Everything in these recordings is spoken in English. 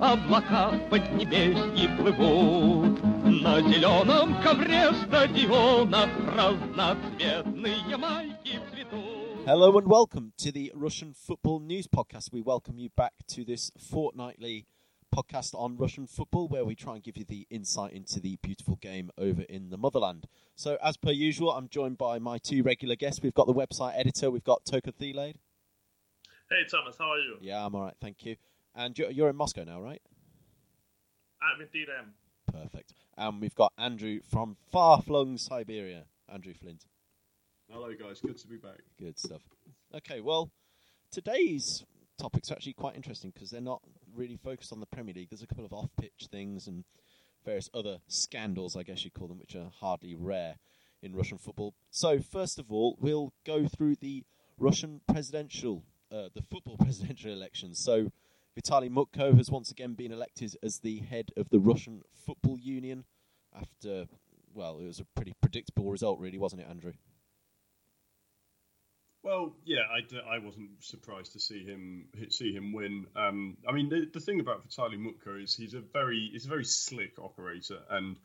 облака плывут. На зеленом ковре стадиона разноцветные майки цветут. Hello and welcome to the Russian Football News Podcast. We welcome you back to this fortnightly podcast on Russian football, where we try and give you the insight into the beautiful game over in the motherland. So, as per usual, I'm joined by my two regular guests. We've got the website editor, we've got Toka Theilade. Hey, Thomas, how are you? Yeah, I'm all right, thank you. And you're, you're in Moscow now, right? I'm indeed am. Perfect. And we've got Andrew from far flung Siberia, Andrew Flint. Hello, guys. Good to be back. Good stuff. Okay, well, today's topics are actually quite interesting because they're not really focused on the Premier League. There's a couple of off pitch things and various other scandals, I guess you'd call them, which are hardly rare in Russian football. So, first of all, we'll go through the Russian presidential, uh, the football presidential elections. So, Vitaly Mutko has once again been elected as the head of the Russian Football Union after, well, it was a pretty predictable result, really, wasn't it, Andrew? Well, yeah, I, I wasn't surprised to see him see him win. Um, I mean, the, the thing about Vitaly Mutko is he's a very he's a very slick operator, and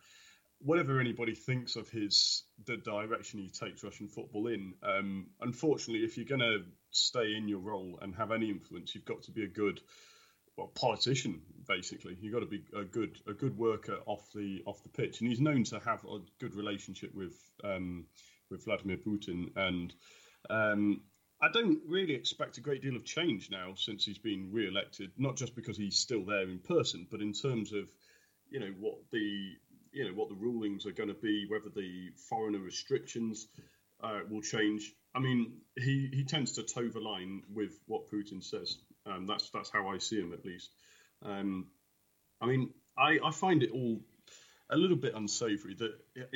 whatever anybody thinks of his the direction he takes Russian football in, um, unfortunately, if you're going to stay in your role and have any influence, you've got to be a good well politician. Basically, you've got to be a good a good worker off the off the pitch, and he's known to have a good relationship with um, with Vladimir Putin and. Um, I don't really expect a great deal of change now since he's been re-elected. Not just because he's still there in person, but in terms of, you know, what the you know what the rulings are going to be, whether the foreigner restrictions uh, will change. I mean, he, he tends to toe the line with what Putin says. Um, that's that's how I see him at least. Um, I mean, I, I find it all a little bit unsavoury that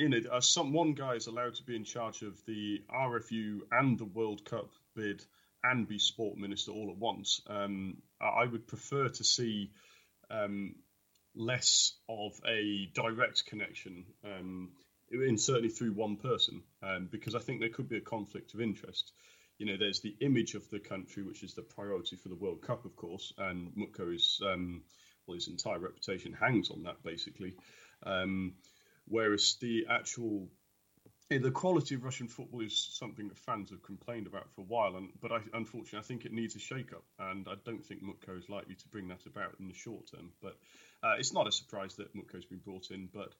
know uh, some one guy is allowed to be in charge of the RFU and the World Cup bid and be sport minister all at once. Um, I would prefer to see um, less of a direct connection, um, in certainly through one person, um, because I think there could be a conflict of interest. You know, there's the image of the country, which is the priority for the World Cup, of course, and Mutko is um, well, his entire reputation hangs on that basically. Um, whereas the actual the quality of Russian football is something that fans have complained about for a while, and but I, unfortunately, I think it needs a shake-up, and I don't think Mutko is likely to bring that about in the short term. But uh, it's not a surprise that Mutko's been brought in, but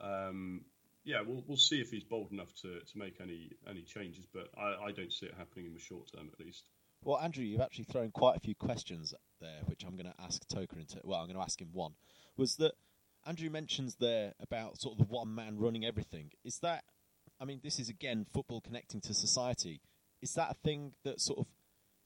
um, yeah, we'll we'll see if he's bold enough to, to make any any changes. But I, I don't see it happening in the short term, at least. Well, Andrew, you've actually thrown quite a few questions there, which I'm going to ask Toka into. Well, I'm going to ask him one. Was that Andrew mentions there about sort of the one man running everything. Is that, I mean, this is again football connecting to society. Is that a thing that sort of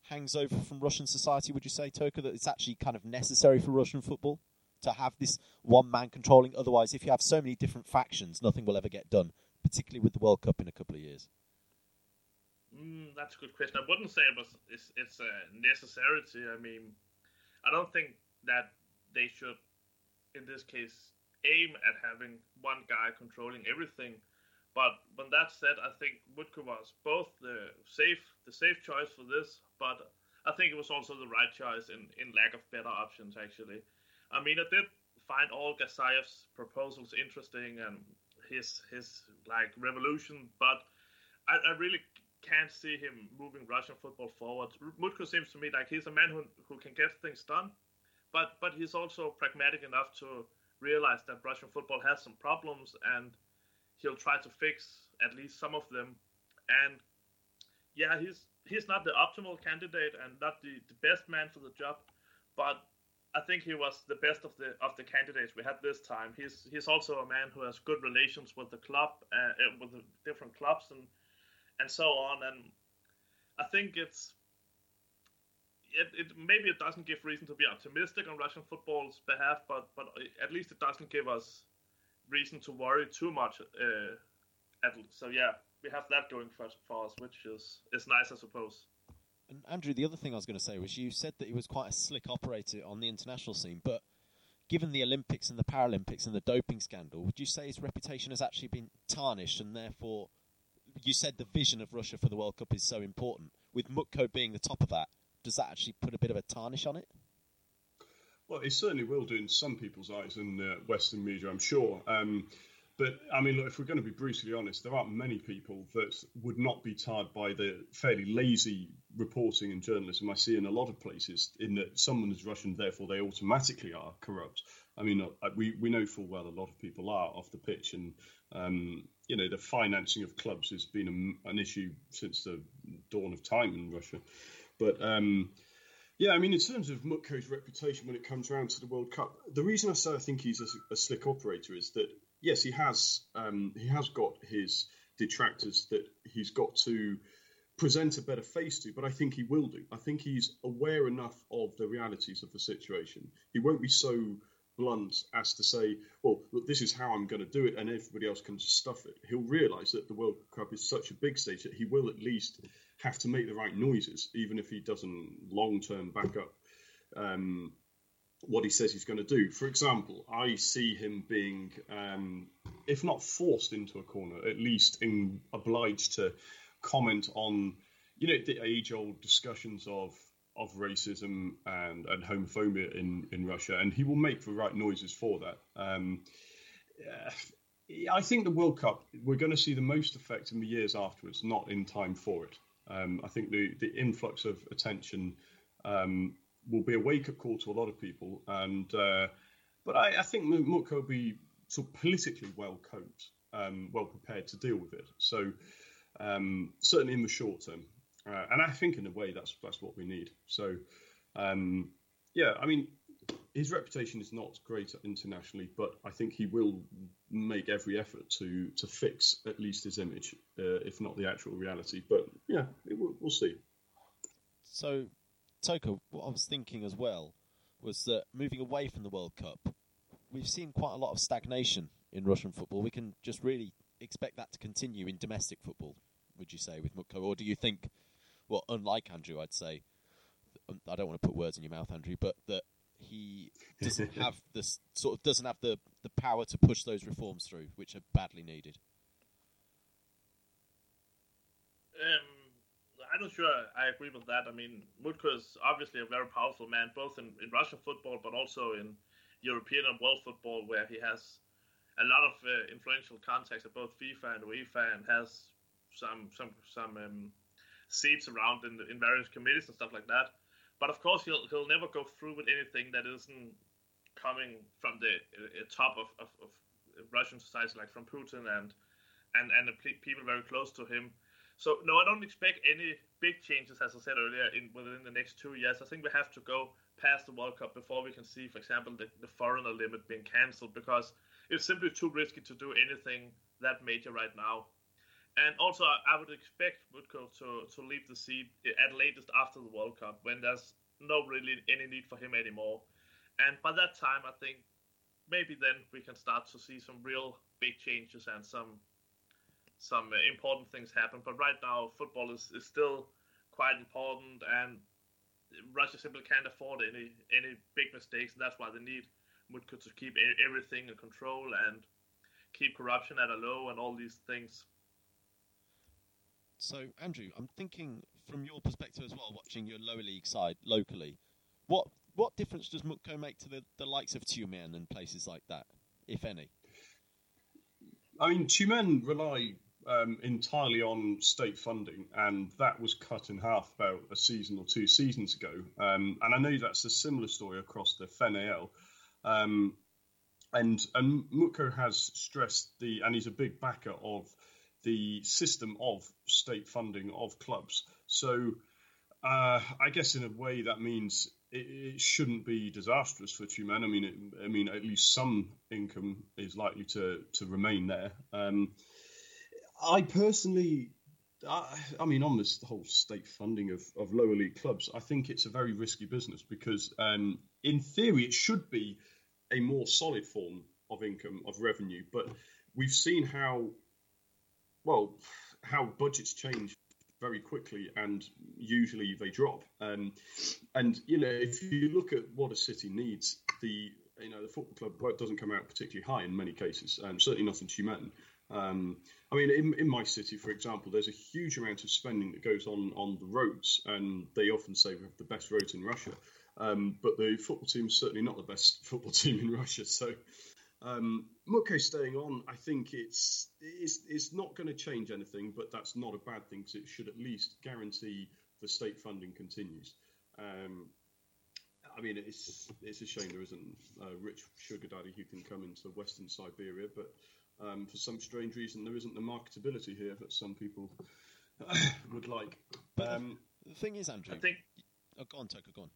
hangs over from Russian society? Would you say, Toka, that it's actually kind of necessary for Russian football to have this one man controlling? Otherwise, if you have so many different factions, nothing will ever get done, particularly with the World Cup in a couple of years. Mm, that's a good question. I wouldn't say it was it's, it's a necessity. I mean, I don't think that they should in this case, aim at having one guy controlling everything. But when that said, I think Mutko was both the safe the safe choice for this, but I think it was also the right choice in, in lack of better options actually. I mean I did find all Gazayev's proposals interesting and his his like revolution, but I, I really can't see him moving Russian football forward. Mutko seems to me like he's a man who, who can get things done, but but he's also pragmatic enough to realize that Russian football has some problems and he'll try to fix at least some of them. And yeah, he's he's not the optimal candidate and not the, the best man for the job, but I think he was the best of the of the candidates we had this time. He's he's also a man who has good relations with the club, uh, uh with the different clubs and and so on. And I think it's it, it, maybe it doesn't give reason to be optimistic on Russian football's behalf, but but at least it doesn't give us reason to worry too much. Uh, at, so yeah, we have that going for, for us, which is is nice, I suppose. And Andrew, the other thing I was going to say was you said that he was quite a slick operator on the international scene, but given the Olympics and the Paralympics and the doping scandal, would you say his reputation has actually been tarnished, and therefore, you said the vision of Russia for the World Cup is so important, with Mutko being the top of that? does that actually put a bit of a tarnish on it? Well, it certainly will do in some people's eyes in uh, Western media, I'm sure. Um, but I mean, look, if we're going to be brutally honest, there aren't many people that would not be tarred by the fairly lazy reporting and journalism I see in a lot of places. In that someone is Russian, therefore they automatically are corrupt. I mean, we we know full well a lot of people are off the pitch, and um, you know the financing of clubs has been a, an issue since the dawn of time in Russia. But um, yeah, I mean, in terms of Mutko's reputation when it comes around to the World Cup, the reason I say I think he's a, a slick operator is that yes, he has um, he has got his detractors that he's got to present a better face to, but I think he will do. I think he's aware enough of the realities of the situation. He won't be so blunt as to say, well, look, this is how I'm going to do it, and everybody else can just stuff it. He'll realise that the World Cup is such a big stage that he will at least have to make the right noises, even if he doesn't long term back up um, what he says he's going to do. For example, I see him being, um, if not forced into a corner, at least in, obliged to comment on, you know, the age old discussions of of racism and, and homophobia in, in Russia, and he will make the right noises for that. Um, I think the World Cup, we're going to see the most effect in the years afterwards, not in time for it. Um, I think the, the influx of attention um, will be a wake up call to a lot of people. And uh, but I, I think Mutko will be sort of politically well coped, um, well prepared to deal with it. So um, certainly in the short term, uh, and I think in a way that's that's what we need. So um, yeah, I mean his reputation is not great internationally, but I think he will make every effort to to fix at least his image, uh, if not the actual reality. But yeah, we'll, we'll see. So Toka, what I was thinking as well was that moving away from the World Cup, we've seen quite a lot of stagnation in Russian football. We can just really expect that to continue in domestic football, would you say, with Mutko? Or do you think, well, unlike Andrew, I'd say, um, I don't want to put words in your mouth, Andrew, but that he doesn't have this sort of doesn't have the, the power to push those reforms through, which are badly needed. Um, I'm not sure I agree with that. I mean, Mutko is obviously a very powerful man, both in, in Russian football, but also in European and world football, where he has a lot of uh, influential contacts at both FIFA and UEFA, and has some some some um, seats around in in various committees and stuff like that. But of course, he'll he'll never go through with anything that isn't coming from the uh, top of, of, of Russian society, like from Putin and and and the people very close to him so no, I don't expect any big changes, as I said earlier, in within the next two years. I think we have to go past the World Cup before we can see, for example, the, the foreigner limit being cancelled because it's simply too risky to do anything that major right now. And also, I would expect Mutko to, to leave the seat at latest after the World Cup when there's no really any need for him anymore. And by that time, I think maybe then we can start to see some real big changes and some some uh, important things happen. But right now, football is, is still quite important, and Russia simply can't afford any any big mistakes, and that's why they need Mutko to keep everything in control and keep corruption at a low and all these things. So, Andrew, I'm thinking from your perspective as well, watching your lower league side locally, what what difference does Mutko make to the, the likes of Tyumen and places like that, if any? I mean, Tyumen rely um, entirely on state funding, and that was cut in half about a season or two seasons ago. Um, and I know that's a similar story across the FNL. Um, and and Mutko has stressed the, and he's a big backer of the system of state funding of clubs. So uh, I guess in a way that means it, shouldn't be disastrous for Tyumen. I mean, it, I mean at least some income is likely to to remain there. Um, I personally, I, I, mean, on this whole state funding of, of lower league clubs, I think it's a very risky business because, um, in theory, it should be a more solid form of income of revenue. But we've seen how, well, how budgets change very quickly, and usually they drop. Um, and you know, if you look at what a city needs, the you know the football club doesn't come out particularly high in many cases, um, certainly not in Tyumen. Um, I mean, in, in my city, for example, there's a huge amount of spending that goes on on the roads, and they often say we have the best roads in Russia. Um, but the football team is certainly not the best football team in Russia. So um, staying on, I think it's it's, it's not going to change anything, but that's not a bad thing because it should at least guarantee the state funding continues. Um, I mean, it's it's a shame there isn't a rich sugar daddy who can come into Western Siberia, but um, for some strange reason, there isn't the marketability here that some people would like. But um, the thing is, Andrew, I think. Oh, go on, Toka, go on.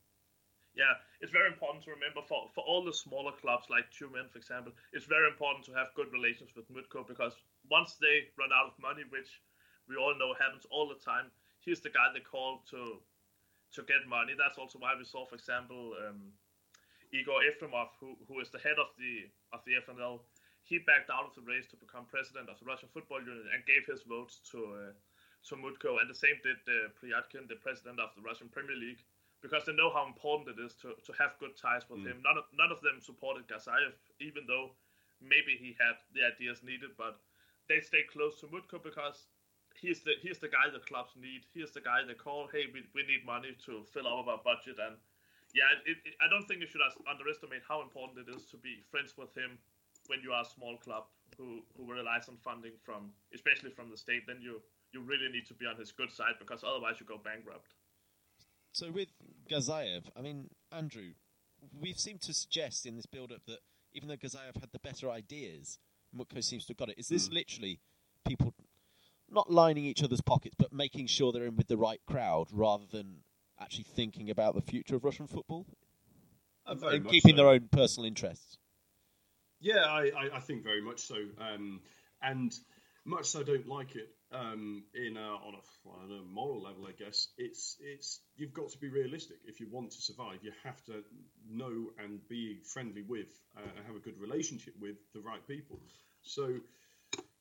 Yeah, it's very important to remember for, for all the smaller clubs like Tyumen, for example, it's very important to have good relations with Mutko because once they run out of money, which we all know happens all the time, he's the guy they call to to get money. That's also why we saw, for example, um, Igor Efremov, who, who is the head of the of the FNL, he backed out of the race to become president of the Russian Football Union and gave his votes to uh, to Mutko, and the same did uh, Pryadkin, the president of the Russian Premier League because they know how important it is to, to have good ties with mm. him. None of none of them supported Gazayev, even though maybe he had the ideas needed, but they stay close to Mutko because he's the he's the guy the clubs need. He's the guy they call, hey, we, we need money to fill up our budget. And yeah, it, it, I don't think you should underestimate how important it is to be friends with him when you are a small club who, who relies on funding from, especially from the state. Then you you really need to be on his good side because otherwise you go bankrupt. So with Gazayev, I mean, Andrew, we've seemed to suggest in this build-up that even though Gazayev had the better ideas, Mutko seems to have got it. Is this mm. literally people not lining each other's pockets, but making sure they're in with the right crowd rather than actually thinking about the future of Russian football uh, and keeping so. their own personal interests? Yeah, I, I, think very much so. Um, and much so, I don't like it um, in a, on, a, on a moral level, I guess, it's it's you've got to be realistic. If you want to survive, you have to know and be friendly with uh, and have a good relationship with the right people. So,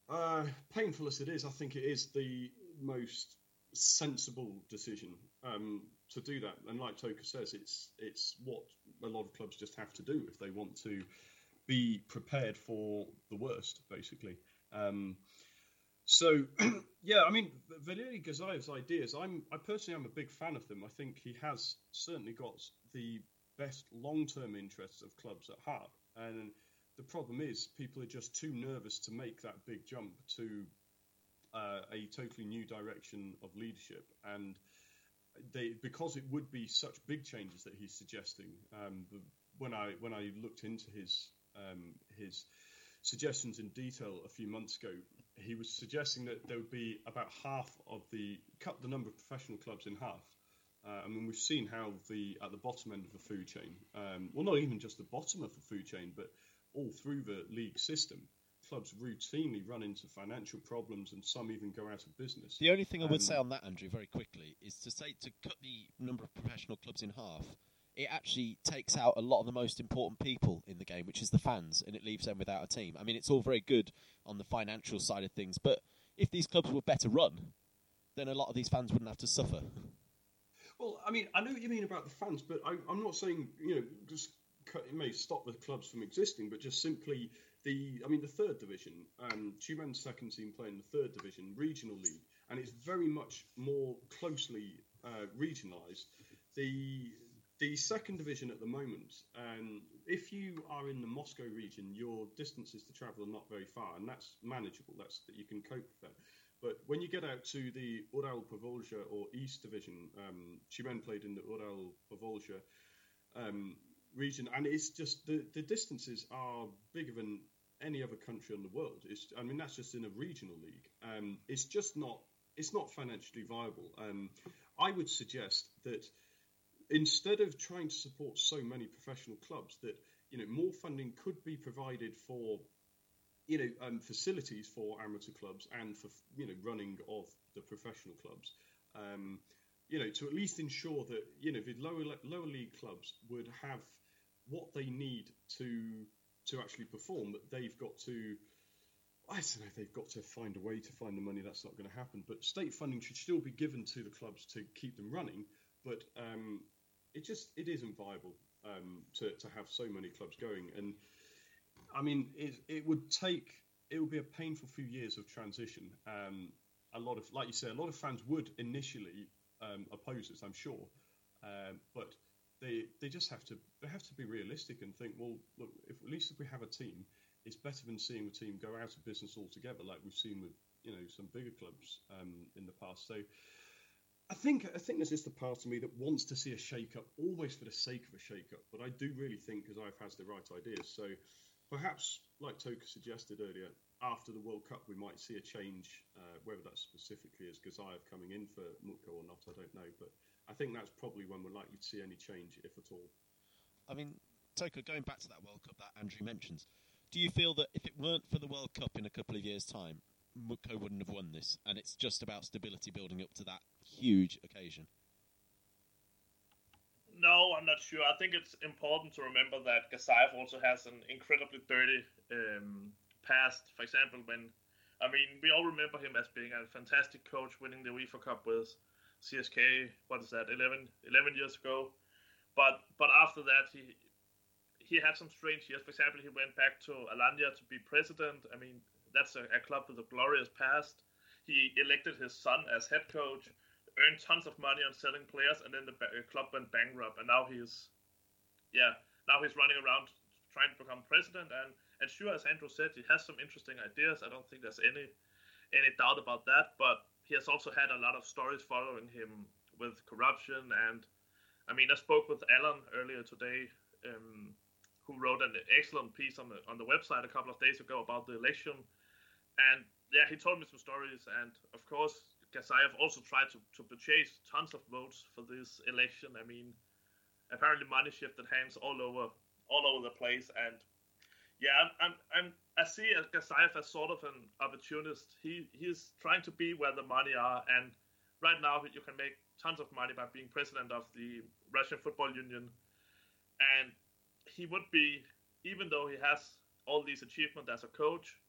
uh, painful as it is, I think it is the most sensible decision um, to do that. And like Toka says, it's it's what a lot of clubs just have to do if they want to be prepared for the worst, basically. Um, so, yeah, I mean, Valery Gazayev's ideas, I'm, I personally am a big fan of them. I think he has certainly got the best long-term interests of clubs at heart. And the problem is, people are just too nervous to make that big jump to uh, a totally new direction of leadership. And they, because it would be such big changes that he's suggesting. Um, when I when I looked into his um, his suggestions in detail a few months ago, he was suggesting that there would be about half of the cut the number of professional clubs in half. Uh, I mean, we've seen how the at the bottom end of the food chain, um, well, not even just the bottom of the food chain, but all through the league system, clubs routinely run into financial problems, and some even go out of business. The only thing I would um, say on that, Andrew, very quickly, is to say to cut the number of professional clubs in half it actually takes out a lot of the most important people in the game, which is the fans, and it leaves them without a team. I mean, it's all very good on the financial side of things, but if these clubs were better run, then a lot of these fans wouldn't have to suffer. Well, I mean, I know what you mean about the fans, but I, am not saying you know just cut, it may stop the clubs from existing, but just simply the I mean the third division, um, Tyumen's second team playing the third division regional league, and it's very much more closely uh, regionalised. The the second division at the moment, um, if you are in the Moscow region, your distances to travel are not very far, and that's manageable. That's that you can cope with that. But when you get out to the Ural Povolzha or East Division, um, Tyumen played in the Ural Povolzha um, region, and it's just the, the distances are bigger than any other country in the world. It's, I mean, that's just in a regional league. Um, it's just not it's not financially viable. Um, I would suggest that instead of trying to support so many professional clubs, that you know more funding could be provided for you know um, facilities for amateur clubs and for you know running of the professional clubs. Um, you know, to at least ensure that you know the lower lower league clubs would have what they need to to actually perform. That they've got to, I don't know, they've got to find a way to find the money. That's not going to happen. But state funding should still be given to the clubs to keep them running. But um, it just it isn't viable um, to to have so many clubs going. And I mean, it it would take it would be a painful few years of transition. Um, a lot of, like you say, a lot of fans would initially um, oppose this, I'm sure, um, but they they just have to they have to be realistic and think, well, look, if, at least if we have a team, it's better than seeing the team go out of business altogether, like we've seen with you know some bigger clubs um, in the past. So. I think I think there's just a part of me that wants to see a shake-up, always for the sake of a shake-up. But I do really think Gazayev has the right ideas. So perhaps, like Toka suggested earlier, after the World Cup, we might see a change. Uh, whether that specifically is Gazayev coming in for Mutko or not, I don't know. But I think that's probably when we're likely to see any change, if at all. I mean, Toka, going back to that World Cup that Andrew mentions, do you feel that if it weren't for the World Cup in a couple of years' time, Mutko wouldn't have won this? And it's just about stability building up to that huge occasion. No, I'm not sure. I think it's important to remember that Gazayev also has an incredibly dirty um, past. For example, when I mean, we all remember him as being a fantastic coach, winning the UEFA Cup with CSKA. What is that? 11, 11 years ago. But but after that, he he had some strange years. For example, he went back to Alanya to be president. I mean, that's a, a club with a glorious past. He elected his son as head coach earned tons of money on selling players, and then the club went bankrupt, and now he's, yeah, now he's running around trying to become president. And and sure, as Andrew said, he has some interesting ideas. I don't think there's any any doubt about that. But he has also had a lot of stories following him with corruption, and I mean, I spoke with Alan earlier today. Um, who wrote an excellent piece on the on the website a couple of days ago about the election, and yeah, he told me some stories, and of course, Gazayev also tried to, to purchase tons of votes for this election. I mean, apparently money shifted hands all over all over the place, and yeah, I'm, I'm, I'm I see Gazayev as sort of an opportunist. He he's trying to be where the money are, and right now you can make tons of money by being president of the Russian Football Union, and he would be, even though he has all these achievements as a coach,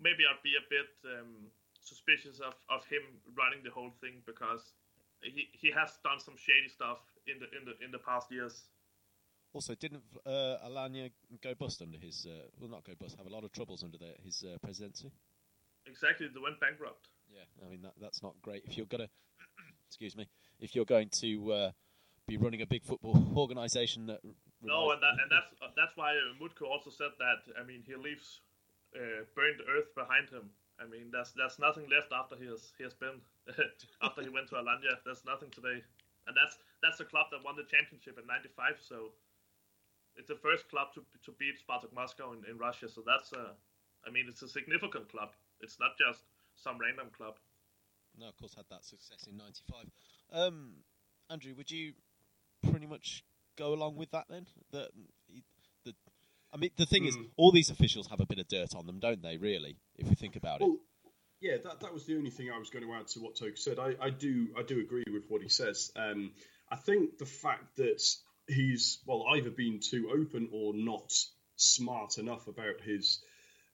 maybe I'd be a bit um, suspicious of, of him running the whole thing because he, he has done some shady stuff in the in the in the past years. Also, didn't uh, Alanya go bust under his? Uh, well, not go bust. Have a lot of troubles under the, his uh, presidency. Exactly, they went bankrupt. Yeah, I mean that that's not great. If you're gonna, excuse me, if you're going to uh, be running a big football organisation that. No, and that and that's that's why Mutko also said that. I mean, he leaves uh, burned earth behind him I mean, there's there's nothing left after he has he has been after he went to Alanya. There's nothing today, and that's that's the club that won the championship in '95. So it's the first club to to beat Spartak Moscow in, in Russia. So that's a, I mean, it's a significant club. It's not just some random club. No, of course, had that success in '95. Um, Andrew, would you pretty much go along with that then? That I mean, the thing mm. is, hmm. all these officials have a bit of dirt on them, don't they? Really, if we think about well, it. Yeah, that, that was the only thing I was going to add to what Toke said. I, I do I do agree with what he says. Um, I think the fact that he's well either been too open or not smart enough about his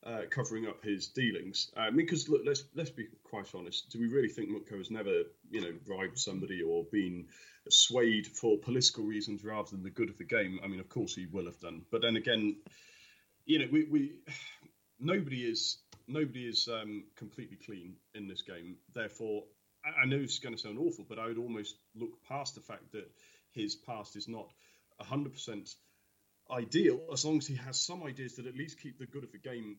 uh, covering up his dealings. I mean, because look, let's let's be quite honest. Do we really think Mutko has never, you know, bribed somebody or been swayed for political reasons rather than the good of the game. I mean, of course he will have done, but then again, you know, we, we nobody is nobody is um, completely clean in this game. Therefore, I, I know it's going to sound awful, but I would almost look past the fact that his past is not hundred percent ideal, as long as he has some ideas that at least keep the good of the game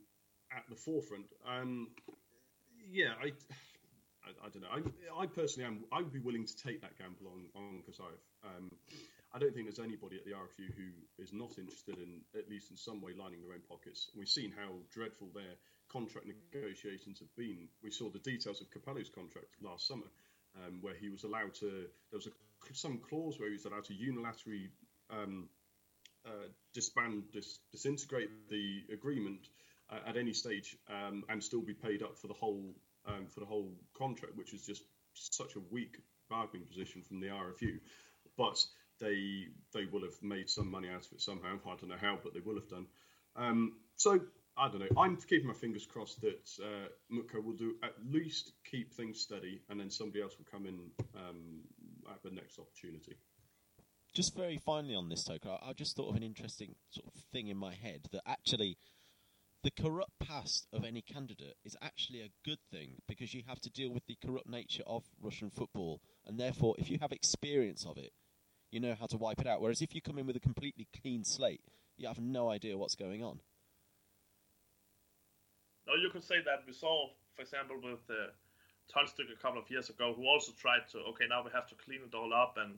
at the forefront. Um, yeah, I. I, I, don't know. I, I, personally am. I would be willing to take that gamble on on. Um, I don't think there's anybody at the RFU who is not interested in, at least in some way, lining their own pockets. We've seen how dreadful their contract negotiations have been. We saw the details of Capello's contract last summer, um, where he was allowed to. There was a, some clause where he was allowed to unilaterally um, uh, disband, dis, disintegrate the agreement uh, at any stage, um, and still be paid up for the whole um, for the whole contract, which is just such a weak bargaining position from the RFU. But they they will have made some money out of it somehow. I don't know how, but they will have done. Um, so I don't know. I'm keeping my fingers crossed that uh, will do at least keep things steady, and then somebody else will come in um, at the next opportunity. Just very finally on this, Toka, I just thought of an interesting sort of thing in my head that actually the corrupt past of any candidate is actually a good thing because you have to deal with the corrupt nature of Russian football, and therefore, if you have experience of it, you know how to wipe it out. Whereas if you come in with a completely clean slate, you have no idea what's going on. No, you could say that we saw, for example, with uh, Tolstykh a couple of years ago, who also tried to, okay, now we have to clean it all up, and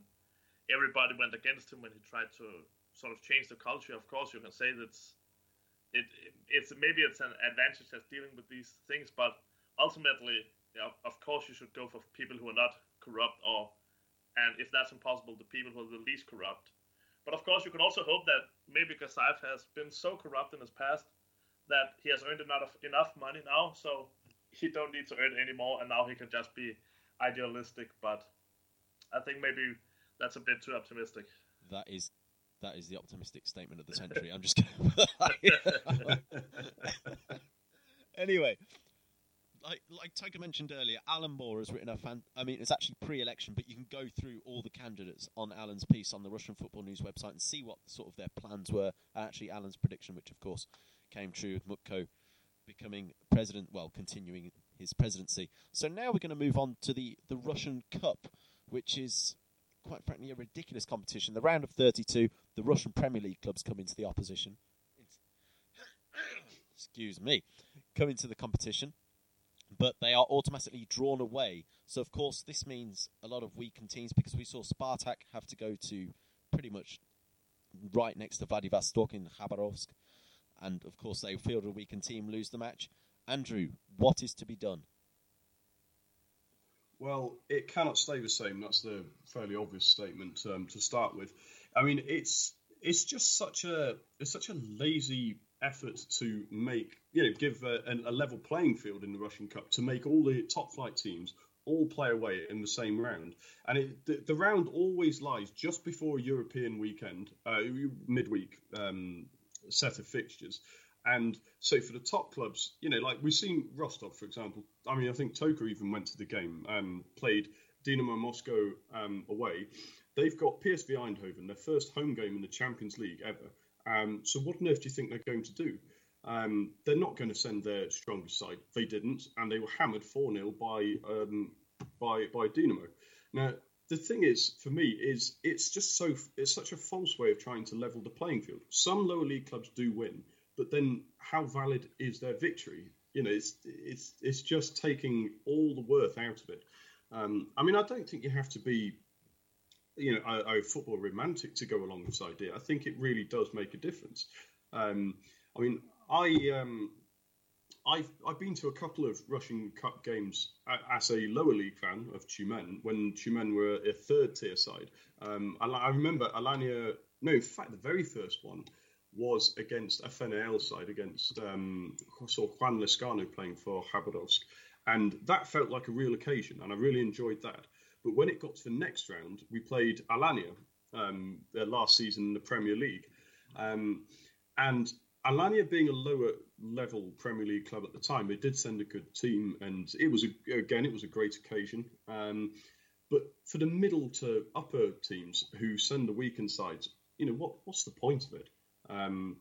everybody went against him when he tried to sort of change the culture. Of course, you can say that's it, it's maybe it's an advantage as dealing with these things, but ultimately, of course, you should go for people who are not corrupt, or and if that's impossible, the people who are the least corrupt. But of course, you can also hope that maybe Gazayev has been so corrupt in his past that he has earned enough enough money now, so he don't need to earn anymore, and now he can just be idealistic. But I think maybe that's a bit too optimistic. That is that is the optimistic statement of the century. I'm just kidding. anyway, like like Toker mentioned earlier, Alan Moore has written a fan. I mean, it's actually pre-election, but you can go through all the candidates on Alan's piece on the Russian Football News website and see what sort of their plans were. Actually, Alan's prediction, which of course came true with Mutko becoming president, well, continuing his presidency. So now we're going to move on to the the Russian Cup, which is quite frankly a ridiculous competition. The round of 32, the Russian Premier League clubs come into the opposition. Excuse me, come into the competition, but they are automatically drawn away. So of course this means a lot of weakened teams because we saw Spartak have to go to pretty much right next to Vladivostok in Khabarovsk, and of course they field a weakened team, lose the match. Andrew, what is to be done? Well, it cannot stay the same. That's the fairly obvious statement um, to start with. I mean, it's it's just such a it's such a lazy effort to make you know give a, a level playing field in the Russian Cup to make all the top flight teams all play away in the same round, and it, the, the round always lies just before a European weekend, uh, midweek um, set of fixtures. And so for the top clubs, you know, like we've seen Rostov, for example. I mean, I think Toker even went to the game, um, played Dynamo Moscow um, away. They've got PSV Eindhoven, their first home game in the Champions League ever. Um, so what on earth do you think they're going to do? Um, they're not going to send their strongest side. They didn't, and they were hammered 4 0 by, um, by, by Dynamo. Now, the thing is, for me, is it's just so it's such a false way of trying to level the playing field. Some lower league clubs do win, but then how valid is their victory? You know, it's it's it's just taking all the worth out of it. Um, I mean, I don't think you have to be, you know, a, a, football romantic to go along with this idea. I think it really does make a difference. Um, I mean, I um, I've I've been to a couple of Russian Cup games as a lower league fan of Tyumen when Tyumen were a third tier side. Um, I, I, remember Alanya. No, in fact, the very first one was against a FNL side, against um, saw Juan Lezcano playing for Khabarovsk. And that felt like a real occasion, and I really enjoyed that. But when it got to the next round, we played Alanya um, last season in the Premier League. Um, and Alanya being a lower level Premier League club at the time, they did send a good team, and it was a, again it was a great occasion. Um, but for the middle to upper teams who send the weakened sides, you know what what's the point of it? Um,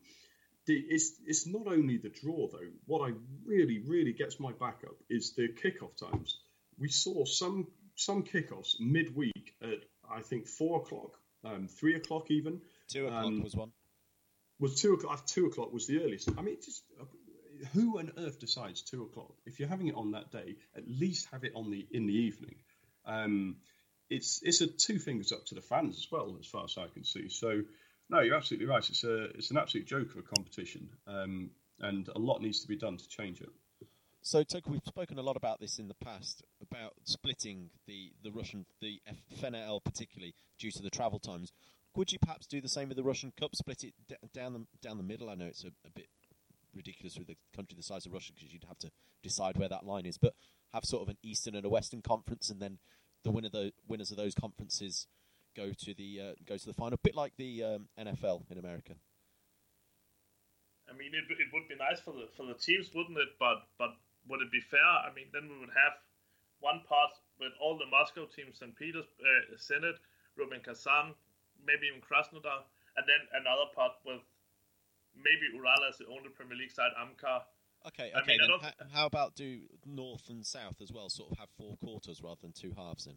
it's it's not only the draw though. What I really really gets my back up is the kickoff times. We saw some some kickoffs midweek at I think four o'clock, um, three o'clock even. Two o'clock um, was one. Was two o'clock? Two o'clock was the earliest. I mean, just uh, who on earth decides two o'clock? If you're having it on that day, at least have it on the in the evening. Um, it's it's a two fingers up to the fans as well, as far as I can see. So no, you're absolutely right. It's a it's an absolute joke of a competition, um, and a lot needs to be done to change it. So, Toker, we've spoken a lot about this in the past about splitting the, the Russian the FNL particularly due to the travel times. Would you perhaps do the same with the Russian Cup? Split it d- down the down the middle. I know it's a, a bit ridiculous with a country the size of Russia because you'd have to decide where that line is, but have sort of an Eastern and a Western conference, and then the winner the winners of those conferences go to the uh, go to the final, bit like the um, NFL in America. I mean, it, it would be nice for the for the teams, wouldn't it? But but would it be fair? I mean, then we would have one part with all the Moscow teams, St. Peter's, uh, Zenit, Rubin Kazan, maybe even Krasnodar, and then another part with maybe Ural as the only Premier League side. Amkar. Okay, I okay. mean, I don't- how about do north and south as well? Sort of have four quarters rather than two halves in.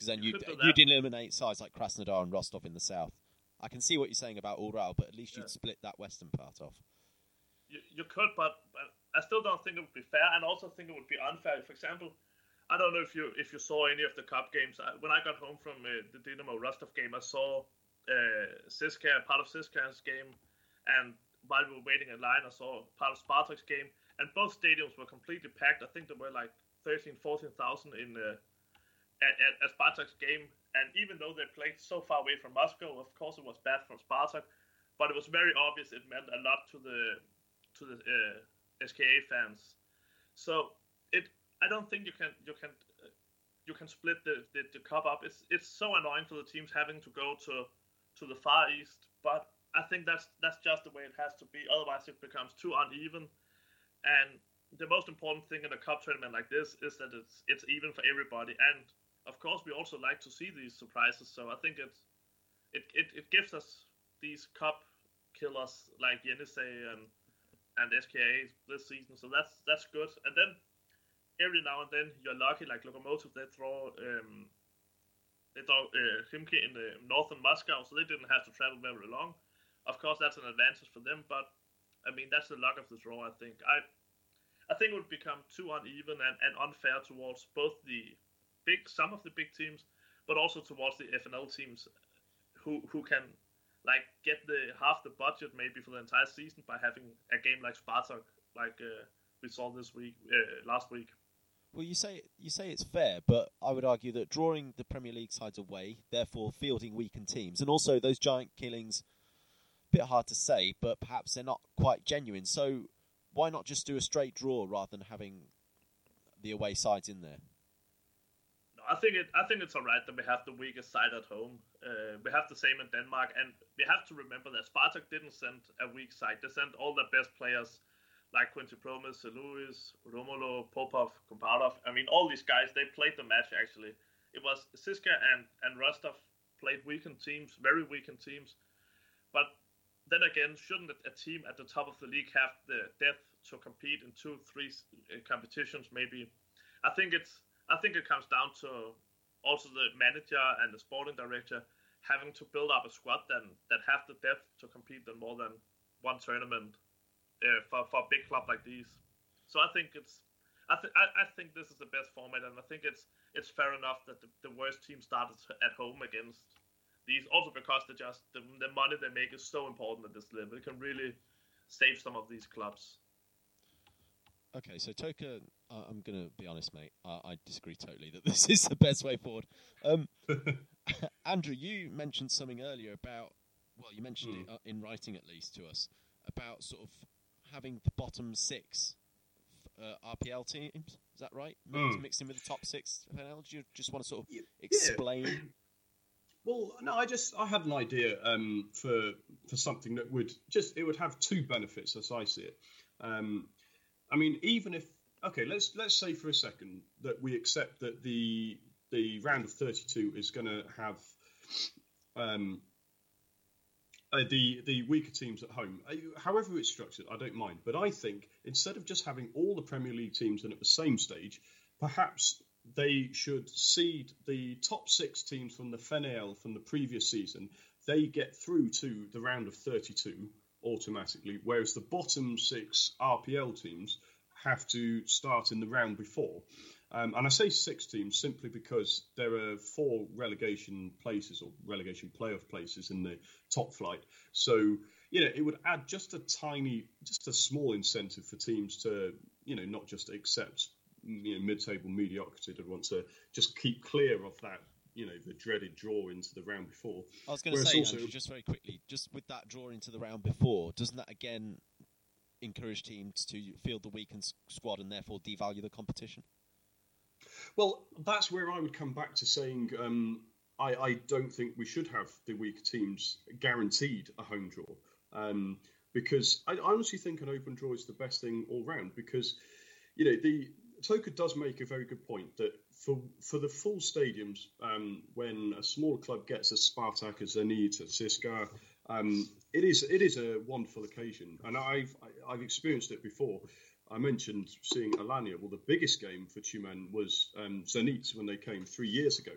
Because then You you'd, could do you'd that. eliminate sides like Krasnodar and Rostov in the south. I can see what you're saying about Ural, but at least you'd split that western part off. You, you could, but, but I still don't think it would be fair, and also think it would be unfair. For example, I don't know if you if you saw any of the cup games. I, when I got home from uh, the Dynamo Rostov game, I saw uh, Siska, part of Siska's game, and while we were waiting in line, I saw part of Spartak's game, and both stadiums were completely packed. I think there were like 13, 14,000 in uh, at, at, at Spartak's game, and even though they played so far away from Moscow, of course it was bad for Spartak, but it was very obvious it meant a lot to the to the uh, SKA fans. So it, I don't think you can you can uh, you can split the, the, the cup up. It's it's so annoying for the teams having to go to to the far east, but I think that's that's just the way it has to be. Otherwise, it becomes too uneven. And the most important thing in a cup tournament like this is that it's it's even for everybody. And of course, we also like to see these surprises. So I think it's it, it, it gives us these cup killers like Yenisei and and SKA this season. So that's that's good. And then every now and then you're lucky, like Lokomotiv, they throw um, they throw uh, Khimki in the northern Moscow, so they didn't have to travel very long. Of course, that's an advantage for them, but I mean that's the luck of the draw. I think I I think it would become too uneven and, and unfair towards both the big some of the big teams, but also towards the FNL teams who who can like get the half the budget maybe for the entire season by having a game like Spartak, like uh, we saw this week, uh, last week. Well, you say you say it's fair, but I would argue that drawing the Premier League sides away, therefore fielding weakened teams, and also those giant killings, a bit hard to say, but perhaps they're not quite genuine. So why not just do a straight draw rather than having the away sides in there? I think it. I think it's alright that we have the weakest side at home. Uh, we have the same in Denmark, and we have to remember that Spartak didn't send a weak side. They sent all their best players, like Quincy Promes, Lewis, Romulo, Popov, Kombarov. I mean, all these guys they played the match. Actually, it was Siska and and Rostov played weakened teams, very weakened teams. But then again, shouldn't a team at the top of the league have the depth to compete in two, three uh, competitions? Maybe. I think it's. I think it comes down to also the manager and the sporting director having to build up a squad then that have the depth to compete in more than one tournament uh, for for a big club like these. So I think it's. I, th- I, I think this is the best format, and I think it's it's fair enough that the, the worst team started at home against these. Also because they just the, the money they make is so important at this level. It can really save some of these clubs. Okay, so Toka, uh, I'm going to be honest, mate. I, I disagree totally that this is the best way forward. Um, Andrew, you mentioned something earlier about, well, you mentioned it uh, in writing at least to us, about sort of having the bottom six uh, RPL teams. Is that right? Mm. mixed in with the top six FNL? Do you just want to sort of Yeah. explain? Well, no, I just I had an idea um, for for something that would just it would have two benefits as I see it. Um, I mean, even if okay, let's let's say for a second that we accept that the the round of thirty two is going to have um, uh, the the weaker teams at home. Uh, However it's structured, I don't mind. But I think instead of just having all the Premier League teams in at the same stage, perhaps they should seed the top six teams from the FNL from the previous season. They get through to the round of 32 automatically, whereas the bottom six RPL teams have to start in the round before. Um, and I say six teams simply because there are four relegation places or relegation playoff places in the top flight. So, you know, it would add just a tiny, just a small incentive for teams to, you know, not just accept you know, mid-table mediocrity that want to just keep clear of that, you know, the dreaded draw into the round before. I was going to say, also- Andrew, just very quickly, just with that draw into the round before, doesn't that again encourage teams to field the weakened squad and therefore devalue the competition? Well, that's where I would come back to saying um, I, I don't think we should have the weaker teams guaranteed a home draw. Um, because I, I honestly think an open draw is the best thing all round. Because, you know, the Toka does make a very good point that for for the full stadiums, um, when a small club gets a Spartak, a Zenit, a CSKA, um, it is it is a wonderful occasion, and I've I've experienced it before. I mentioned seeing Alanya. Well, the biggest game for Tyumen was um, Zenit when they came three years ago.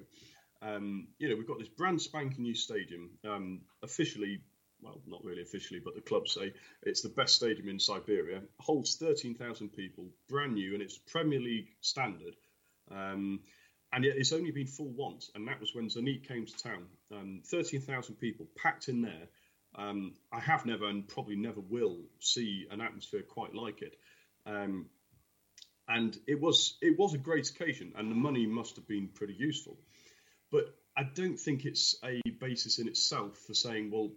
Um, you know, we've got this brand spanking new stadium, um, officially, well, not really officially, but the club say it's the best stadium in Siberia. Holds 13,000 people, brand new, and it's Premier League standard. Um, and yet it's only been full once, and that was when Zenit came to town. Um, 13,000 people packed in there. Um, I have never and probably never will see an atmosphere quite like it. Um, and it was it was a great occasion, and the money must have been pretty useful. But I don't think it's a basis in itself for saying, well,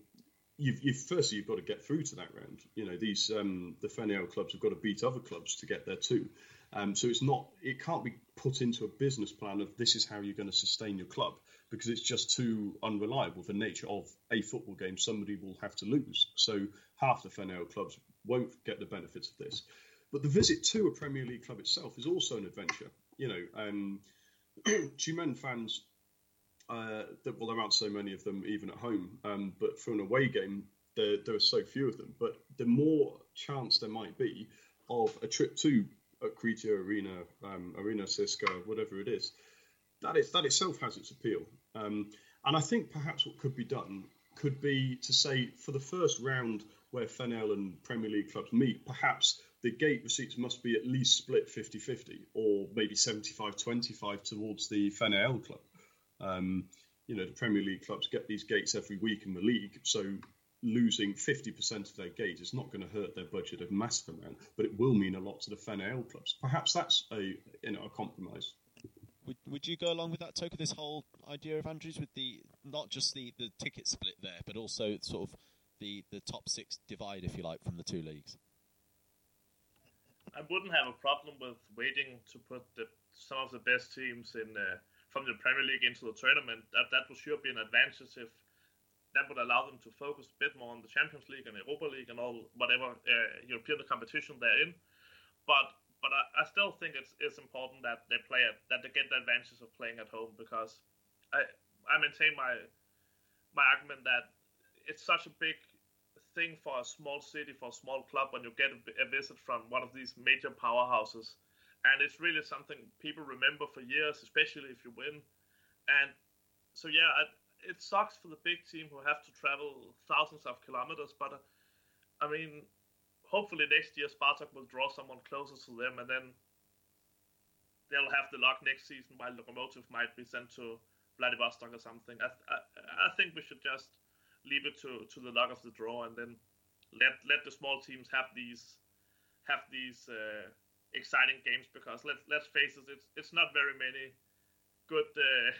you've, you've firstly you've got to get through to that round. You know, these um, the FNL clubs have got to beat other clubs to get there too. Um, so it's not it can't be put into a business plan of this is how you're going to sustain your club because it's just too unreliable. The nature of a football game, somebody will have to lose. So half the FNL clubs won't get the benefits of this. But the visit to a Premier League club itself is also an adventure. You know, um, Tyumen fans uh, well, there aren't so many of them even at home, um, but for an away game, there, there are so few of them. But the more chance there might be of a trip to Otkritie Arena, um, Arena CSKA, whatever it is, that is that itself has its appeal. Um, and I think perhaps what could be done could be to say for the first round where FNL and Premier League clubs meet, perhaps the gate receipts must be at least split 50 50 or maybe 75 25 towards the FNL club. Um, you know, the Premier League clubs get these gates every week in the league, so losing 50% of their gate is not going to hurt their budget a massive amount, but it will mean a lot to the FNL clubs. Perhaps that's a you know a compromise. Would, would you go along with that, Toker, this whole idea of Andrews with the not just the, the ticket split there, but also sort of the, the top six divide, if you like, from the two leagues? I wouldn't have a problem with waiting to put the, some of the best teams in uh, from the Premier League into the tournament, that that would sure be an advantage if that would allow them to focus a bit more on the Champions League and Europa League and all whatever uh, European competition they're in. But but I, I, still think it's it's important that they play it, that they get the advantages of playing at home because I I maintain my my argument that it's such a big thing for a small city for a small club when you get a, a visit from one of these major powerhouses and it's really something people remember for years, especially if you win. And so yeah, it sucks for the big team who have to travel thousands of kilometers, but uh, I mean, hopefully next year Spartak will draw someone closer to them, and then they'll have the luck next season while Lokomotiv might be sent to Vladivostok or something. I, I, I think we should just leave it to, to the luck of the draw, and then let let the small teams have these have these uh, exciting games because let's let's face it, it's it's not very many good uh,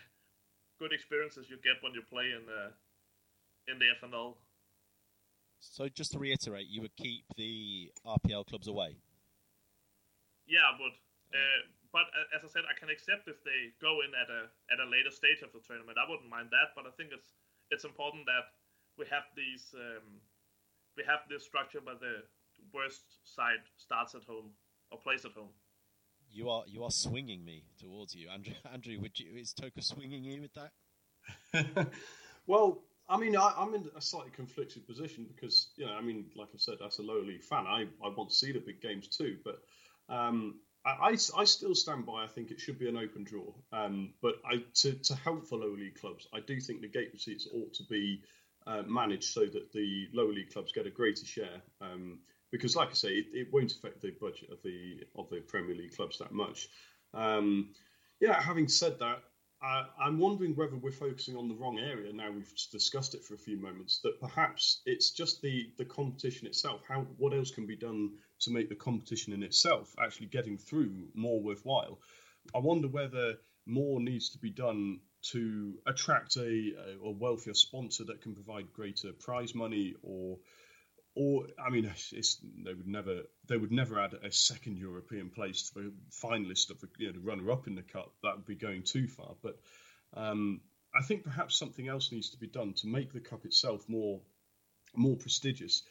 good experiences you get when you play in the in the FNL. So just to reiterate, you would keep the RPL clubs away. Yeah, I would. Uh, but uh, as I said, I can accept if they go in at a at a later stage of the tournament. I wouldn't mind that, but I think it's it's important that we have these um, we have this structure where the worst side starts at home or plays at home. You are you are swinging me towards you, Andrew. Andrew, would you is Toker swinging you with that? well, I mean, I, am in a slightly conflicted position because you know, I mean, like I said, as a lower league fan, I, I want to see the big games too. But um, I, I, I, still stand by. I think it should be an open draw. Um, but I, to to help the lower league clubs, I do think the gate receipts ought to be uh, managed so that the lower league clubs get a greater share. Um, because, like I say, it, it, won't affect the budget of the of the Premier League clubs that much. Um, yeah, having said that, I, I'm wondering whether we're focusing on the wrong area now. We've discussed it for a few moments. That perhaps it's just the the competition itself. How what else can be done to make the competition in itself actually getting through more worthwhile? I wonder whether more needs to be done to attract a, a wealthier sponsor that can provide greater prize money or or I mean, it's, they would never they would never add a second European place to the finalist of the you know, runner up in the cup. That would be going too far. But um, I think perhaps something else needs to be done to make the cup itself more more prestigious.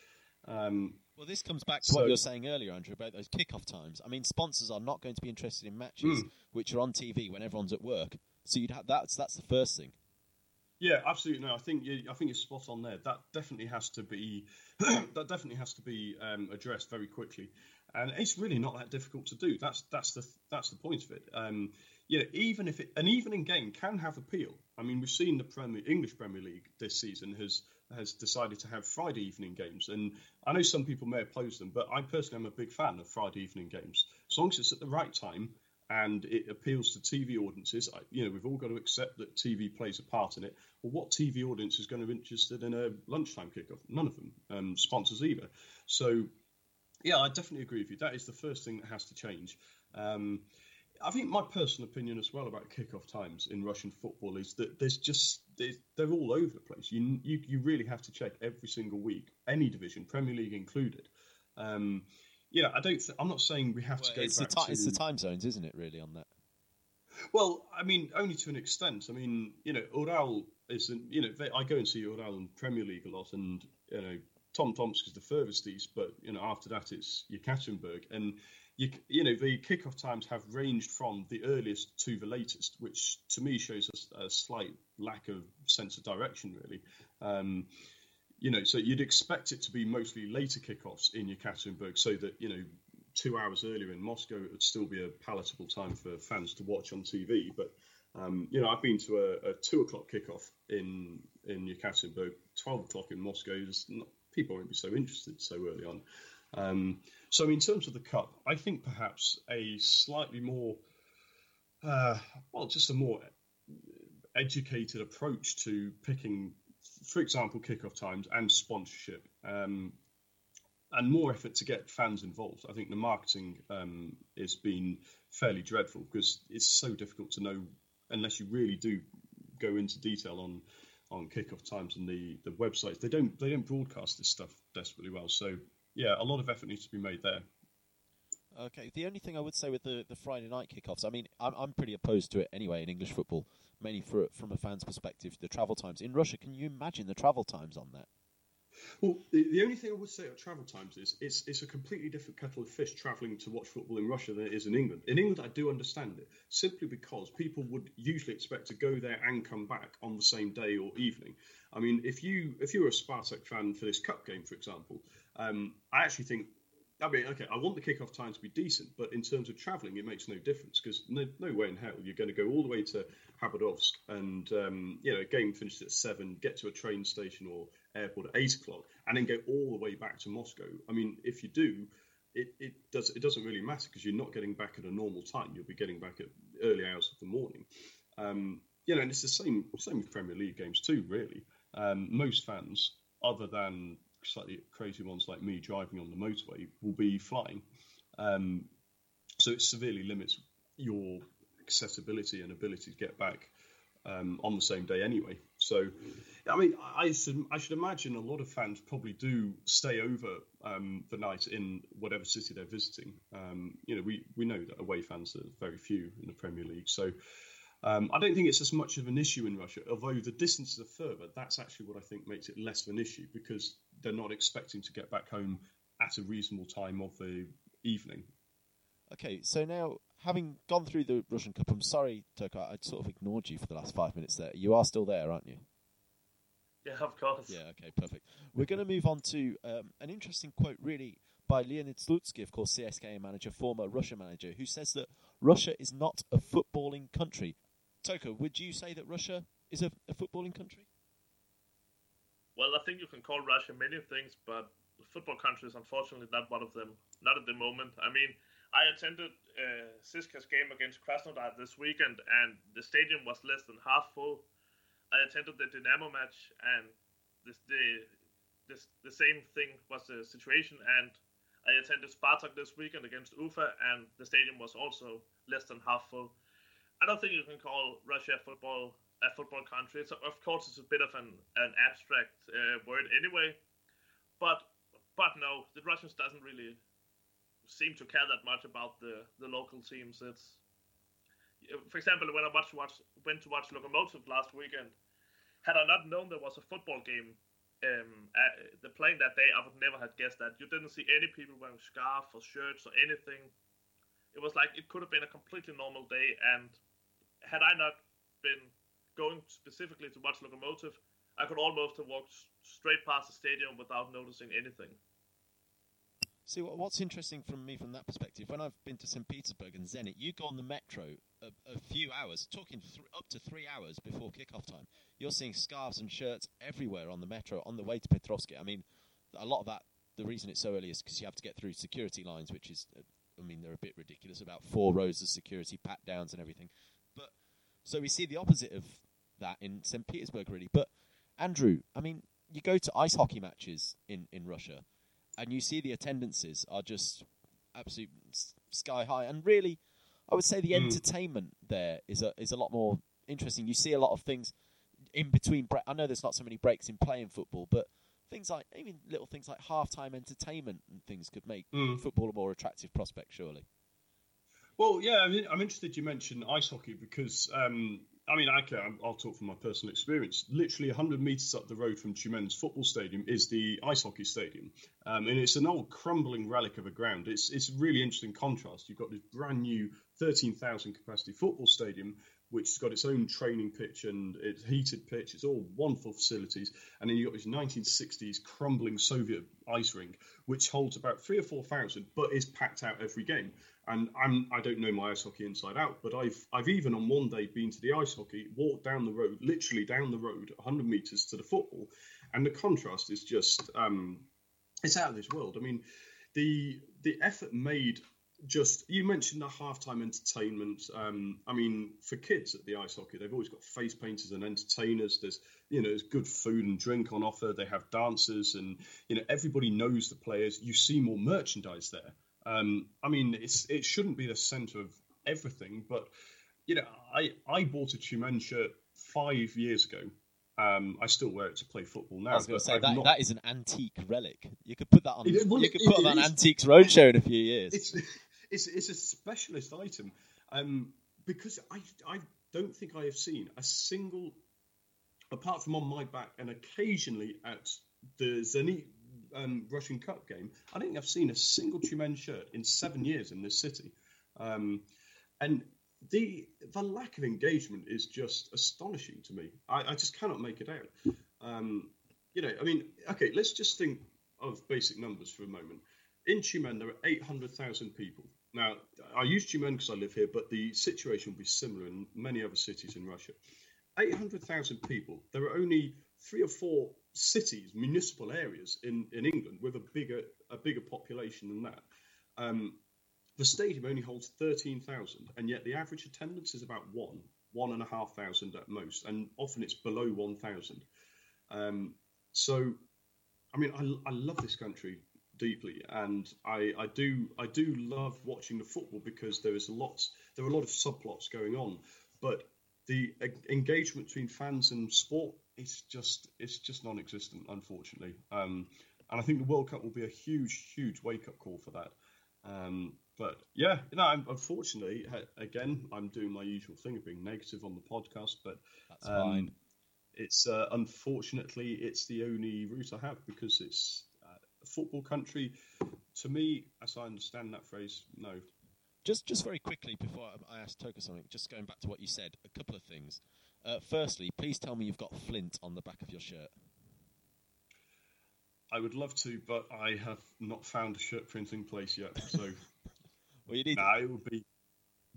Um, well, this comes back to so, what you were saying earlier, Andrew, about those kickoff times. I mean, sponsors are not going to be interested in matches mm. which are on TV when everyone's at work. So you'd have that's that's the first thing. Yeah, absolutely. No, I think you, I think you're spot on there. That definitely has to be that definitely has to be um, addressed very quickly, and it's really not that difficult to do. That's that's the that's the point of it. Um, you know, even if it, an evening game can have appeal. I mean, we've seen the Premier English Premier League this season has has decided to have Friday evening games, and I know some people may oppose them, but I personally am a big fan of Friday evening games. As long as it's at the right time and it appeals to TV audiences, you know, we've all got to accept that TV plays a part in it. Well, what TV audience is going to be interested in a lunchtime kickoff? None of them. Um, sponsors either. So, yeah, I definitely agree with you. That is the first thing that has to change. Um, I think my personal opinion as well about kickoff times in Russian football is that there's just they're all over the place. You, you you really have to check every single week, any division, Premier League included. Um, know, I don't. Th- I'm not saying we have well, to go. It's back the, to... it's the time zones, isn't it? Really, on that. Well, I mean, only to an extent. I mean, you know, Ural isn't. You know, they, I go and see Ural in Premier League a lot, and you know, Tom Tomsk is the furthest east, but you know, after that it's Yekaterinburg, and you, you know, the kickoff times have ranged from the earliest to the latest, which to me shows a, a slight lack of sense of direction, really. Um, you know, so you'd expect it to be mostly later kickoffs in Yekaterinburg, so that you know, two hours earlier in Moscow, it would still be a palatable time for fans to watch on TV. But um, you know, I've been to a, a, two o'clock kickoff in in Yekaterinburg, twelve o'clock in Moscow. Not, people won't be so interested so early on. Um, so, in terms of the cup, I think perhaps a slightly more, uh, well, just a more educated approach to picking, for example, kickoff times and sponsorship, um, and more effort to get fans involved. I think the marketing um, has been fairly dreadful because it's so difficult to know unless you really do go into detail on on kickoff times and the the websites. They don't they don't broadcast this stuff desperately well. So yeah, a lot of effort needs to be made there. Okay, the only thing I would say with the, the Friday night kickoffs, I mean, I'm, I'm pretty opposed to it anyway in English football, mainly for, from a fan's perspective. The travel times in Russia, can you imagine the travel times on that? Well, the, the only thing I would say about travel times is it's, it's a completely different kettle of fish travelling to watch football in Russia than it is in England. In England, I do understand it, simply because people would usually expect to go there and come back on the same day or evening. I mean, if you if you're a Spartak fan for this cup game, for example, um, I actually think I mean, okay, I want the kickoff time to be decent, but in terms of travelling, it makes no difference because no, no way in hell you're going to go all the way to Khabarovsk and um, you know, a game finished at seven, get to a train station or airport at eight o'clock, and then go all the way back to Moscow. I mean, if you do, it, it does it doesn't really matter because you're not getting back at a normal time. You'll be getting back at early hours of the morning. Um, you know, and it's the same same with Premier League games too. Really, um, most fans, other than slightly crazy ones like me driving on the motorway will be flying. Um, so it severely limits your accessibility and ability to get back um, on the same day anyway. So, I mean, I should, I should imagine a lot of fans probably do stay over um, the night in whatever city they're visiting. Um, you know, we, we know that away fans are very few in the Premier League. So, um, I don't think it's as much of an issue in Russia, although the distances are further. That's actually what I think makes it less of an issue because they're not expecting to get back home at a reasonable time of the evening. Okay, so now having gone through the Russian Cup, I'm sorry, Turk, I sort of ignored you for the last five minutes there. You are still there, aren't you? Yeah, of course. Yeah, okay, perfect. We're going to move on to um, an interesting quote, really, by Leonid Slutsky, of course, CSKA manager, former Russia manager, who says that Russia is not a footballing country. Toka, would you say that Russia is a, a footballing country? Well, I think you can call Russia many things, but football country is unfortunately not one of them. Not at the moment. I mean, I attended uh, CSKA's game against Krasnodar this weekend, and the stadium was less than half full. I attended the Dynamo match, and this, the this, the same thing was the situation. And I attended Spartak this weekend against Ufa, and the stadium was also less than half full. I don't think you can call Russia football a football country. It's, of course, it's a bit of an, an abstract uh, word anyway, but but no, the Russians doesn't really seem to care that much about the, the local teams. It's for example, when I watched, watch, went to watch Lokomotiv last weekend, had I not known there was a football game um, uh, the playing that day, I would never have guessed that. You didn't see any people wearing scarves or shirts or anything. It was like it could have been a completely normal day, and had I not been going specifically to watch Lokomotiv, I could almost have walked straight past the stadium without noticing anything. See, what's interesting from me from that perspective, when I've been to St. Petersburg and Zenit, you go on the metro a, a few hours, talking th- up to three hours before kickoff time. You're seeing scarves and shirts everywhere on the metro on the way to Petrovsky. I mean, a lot of that, the reason it's so early is because you have to get through security lines, which is, uh, I mean, they're a bit ridiculous, about four rows of security, pat downs and everything. But so we see the opposite of that in St. Petersburg, really. But Andrew, I mean, you go to ice hockey matches in, in Russia and you see the attendances are just absolute sky high. And really, I would say the mm. entertainment there is a is a lot more interesting. You see a lot of things in between. Bre- I know there's not so many breaks in playing football, but things like even little things like halftime entertainment and things could make mm. football a more attractive prospect. Surely. Well, yeah, I mean, I'm interested you mentioned ice hockey because um, I mean, okay, I'll talk from my personal experience. Literally 100 metres up the road from Tyumen's football stadium is the ice hockey stadium, um, and it's an old crumbling relic of a ground. It's it's really interesting contrast. You've got this brand new 13,000 capacity football stadium, which has got its own training pitch and it's heated pitch. It's all wonderful facilities, and then you've got this 1960s crumbling Soviet ice rink, which holds about three or four thousand, but is packed out every game. And I'm I don't know my ice hockey inside out, but I've I've even on one day been to the ice hockey, walked down the road, literally down the road, 100 meters to the football, and the contrast is just um, it's out of this world. I mean, the the effort made just you mentioned the halftime entertainment. Um, I mean, for kids at the ice hockey, they've always got face painters and entertainers. There's you know, there's good food and drink on offer. They have dancers, and you know, everybody knows the players. You see more merchandise there. Um, I mean, it's it shouldn't be the centre of everything, but you know, I I bought a Tyumen shirt five years ago. Um, I still wear it to play football now. I was going to say that, not... that is an antique relic. You could put that on. It, well, you could it, put it, on Antiques Roadshow in a few years. It's it's, it's a specialist item um, because I I don't think I have seen a single, apart from on my back and occasionally at the Zenit um, Russian Cup game, I don't think I've seen a single Tyumen shirt in seven years in this city. Um, and the the lack of engagement is just astonishing to me. I, I just cannot make it out. Um, you know, I mean, okay, let's just think of basic numbers for a moment. In Tyumen, there are 800,000 people. Now, I use Tyumen because I live here, but the situation will be similar in many other cities in Russia. 800,000 people. There are only three or four cities, municipal areas in, in England with a bigger a bigger population than that. Um, the stadium only holds 13,000, and yet the average attendance is about one, one and a half thousand at most, and often it's below 1,000. Um, so, I mean, I, I love this country deeply, and I, I do I do love watching the football because there is lots there are a lot of subplots going on, but the engagement between fans and sport it's just it's just non-existent, unfortunately. Um, and I think the World Cup will be a huge, huge wake-up call for that. Um, but yeah, you know, unfortunately, again, I'm doing my usual thing of being negative on the podcast, but that's um, fine. It's uh, unfortunately it's the only route I have because it's uh, a football country. To me, as I understand that phrase, no. Just, just very quickly before I ask Toka something, just going back to what you said, a couple of things. Uh, firstly, please tell me you've got Flint on the back of your shirt. I would love to, but I have not found a shirt printing place yet. So, well, you need. Nah, it would be.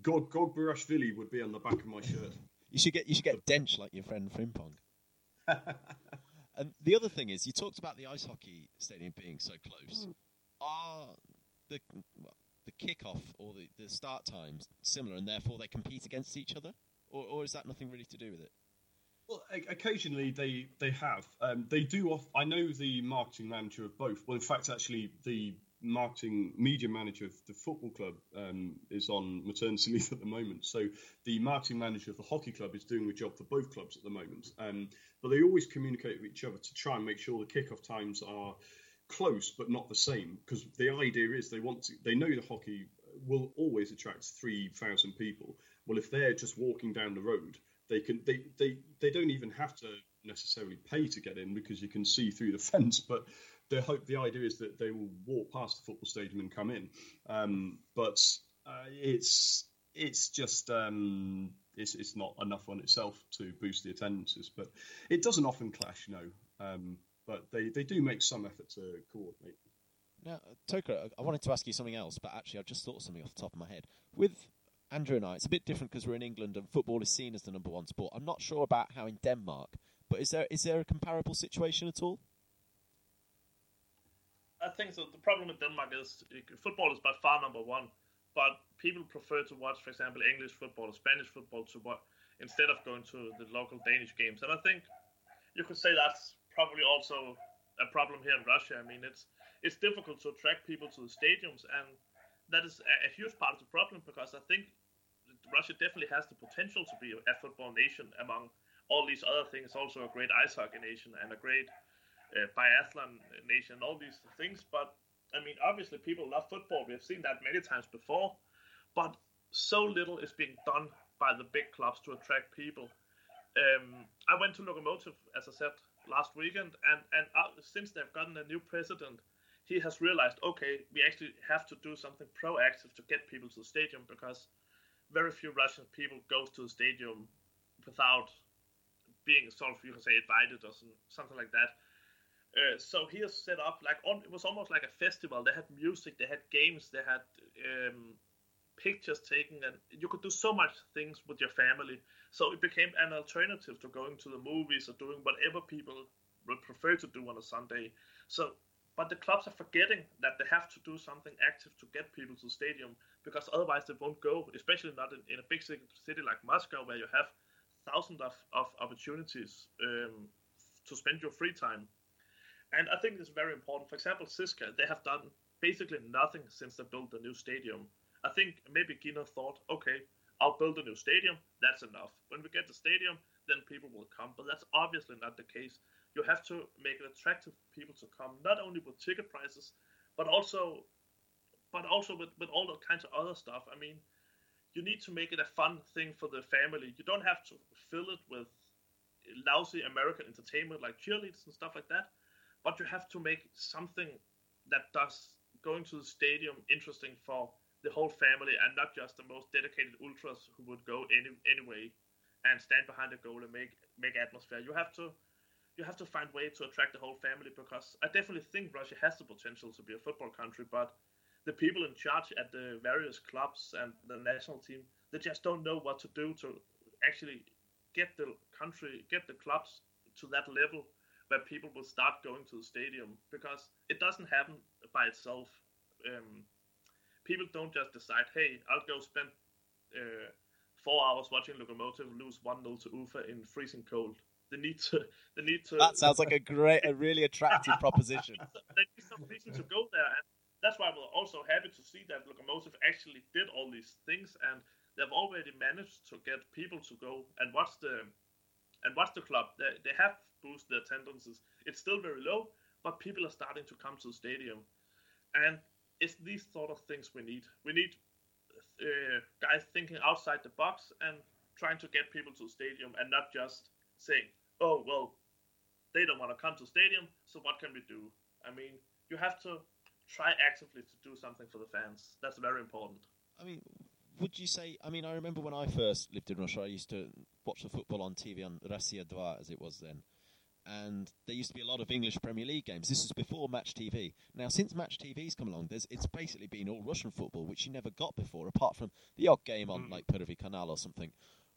God, God Barashvili would be on the back of my shirt. You should get you should get Dench like your friend Frimpong. and the other thing is, you talked about the ice hockey stadium being so close. Mm. Are the well, the kickoff or the, the start times similar, and therefore they compete against each other? Or, or is that nothing really to do with it? Well, occasionally they they have. Um, they do off. I know the marketing manager of both. Well, in fact, actually, the marketing media manager of the football club um, is on maternity leave at the moment. So the marketing manager of the hockey club is doing the job for both clubs at the moment. Um, but they always communicate with each other to try and make sure the kickoff times are close but not the same. Because the idea is they want to. They know the hockey will always attract three thousand people well, if they're just walking down the road, they can they they, they don't even have to necessarily pay to get in because you can see through the fence, but the hope the idea is that they will walk past the football stadium and come in. Um, but uh, it's it's just um, it's it's not enough on itself to boost the attendances, but it doesn't often clash, you know. Um, but they, they do make some effort to coordinate. Now, Toka, I wanted to ask you something else, but actually, I've just thought of something off the top of my head. With Andrew and I, it's a bit different because we're in England and football is seen as the number one sport. I'm not sure about how in Denmark, but is there is there a comparable situation at all? I think so. The problem with Denmark is uh, football is by far number one, but people prefer to watch, for example, English football or Spanish football to instead of going to the local Danish games. And I think you could say that's probably also a problem here in Russia. I mean, it's it's difficult to attract people to the stadiums, and that is a huge part of the problem because I think Russia definitely has the potential to be a football nation among all these other things. Also, a great ice hockey nation and a great uh, biathlon nation, and all these things. But I mean, obviously, people love football. We have seen that many times before, but so little is being done by the big clubs to attract people. Um, I went to Lokomotiv, as I said, last weekend, and and uh, since they've gotten a new president, he has realized, okay, we actually have to do something proactive to get people to the stadium because very few Russian people go to the stadium without being sort of you can say invited or something like that. Uh, so he has set up like on it was almost like a festival. They had music, they had games, they had um, pictures taken, and you could do so much things with your family. So it became an alternative to going to the movies or doing whatever people would prefer to do on a Sunday. So, but the clubs are forgetting that they have to do something active to get people to the stadium because otherwise they won't go. Especially not in, in a big city like Moscow where you have thousands of, of opportunities um, to spend your free time. And I think it's very important. For example, CSKA, they have done basically nothing since they built the new stadium. I think maybe Giner thought, okay, I'll build a new stadium. That's enough. When we get the stadium, then people will come. But that's obviously not the case. You have to make it attractive for people to come, not only with ticket prices, but also, but also with, with all the kinds of other stuff. I mean, you need to make it a fun thing for the family. You don't have to fill it with lousy American entertainment like cheerleaders and stuff like that, but you have to make something that does going to the stadium interesting for the whole family and not just the most dedicated ultras who would go any, anyway and stand behind the goal and make make atmosphere. You have to you have to find way to attract the whole family because I definitely think Russia has the potential to be a football country, but the people in charge at the various clubs and the national team they just don't know what to do to actually get the country get the clubs to that level where people will start going to the stadium because it doesn't happen by itself. Um, people don't just decide, hey, I'll go spend uh, four hours watching Lokomotiv lose one 0 to Ufa in freezing cold. They need to. They need to. That sounds like a great, a really attractive proposition. they need some reason to go there, and that's why we're also happy to see that Lokomotiv actually did all these things, and they've already managed to get people to go and watch the and watch the club. They, they have boosted the attendances. It's still very low, but people are starting to come to the stadium, and it's these sort of things we need. We need uh, guys thinking outside the box and trying to get people to the stadium and not just saying, "Oh well, they don't want to come to the stadium, so what can we do?" I mean, you have to try actively to do something for the fans. That's very important. I mean, would you say? I mean, I remember when I first lived in Russia, I used to watch the football on TV on Russia 2, as it was then and there used to be a lot of English Premier League games. This was before Match TV. Now, since Match TV's come along, there's it's basically been all Russian football, which you never got before, apart from the odd game on mm. like Pervy Canal or something.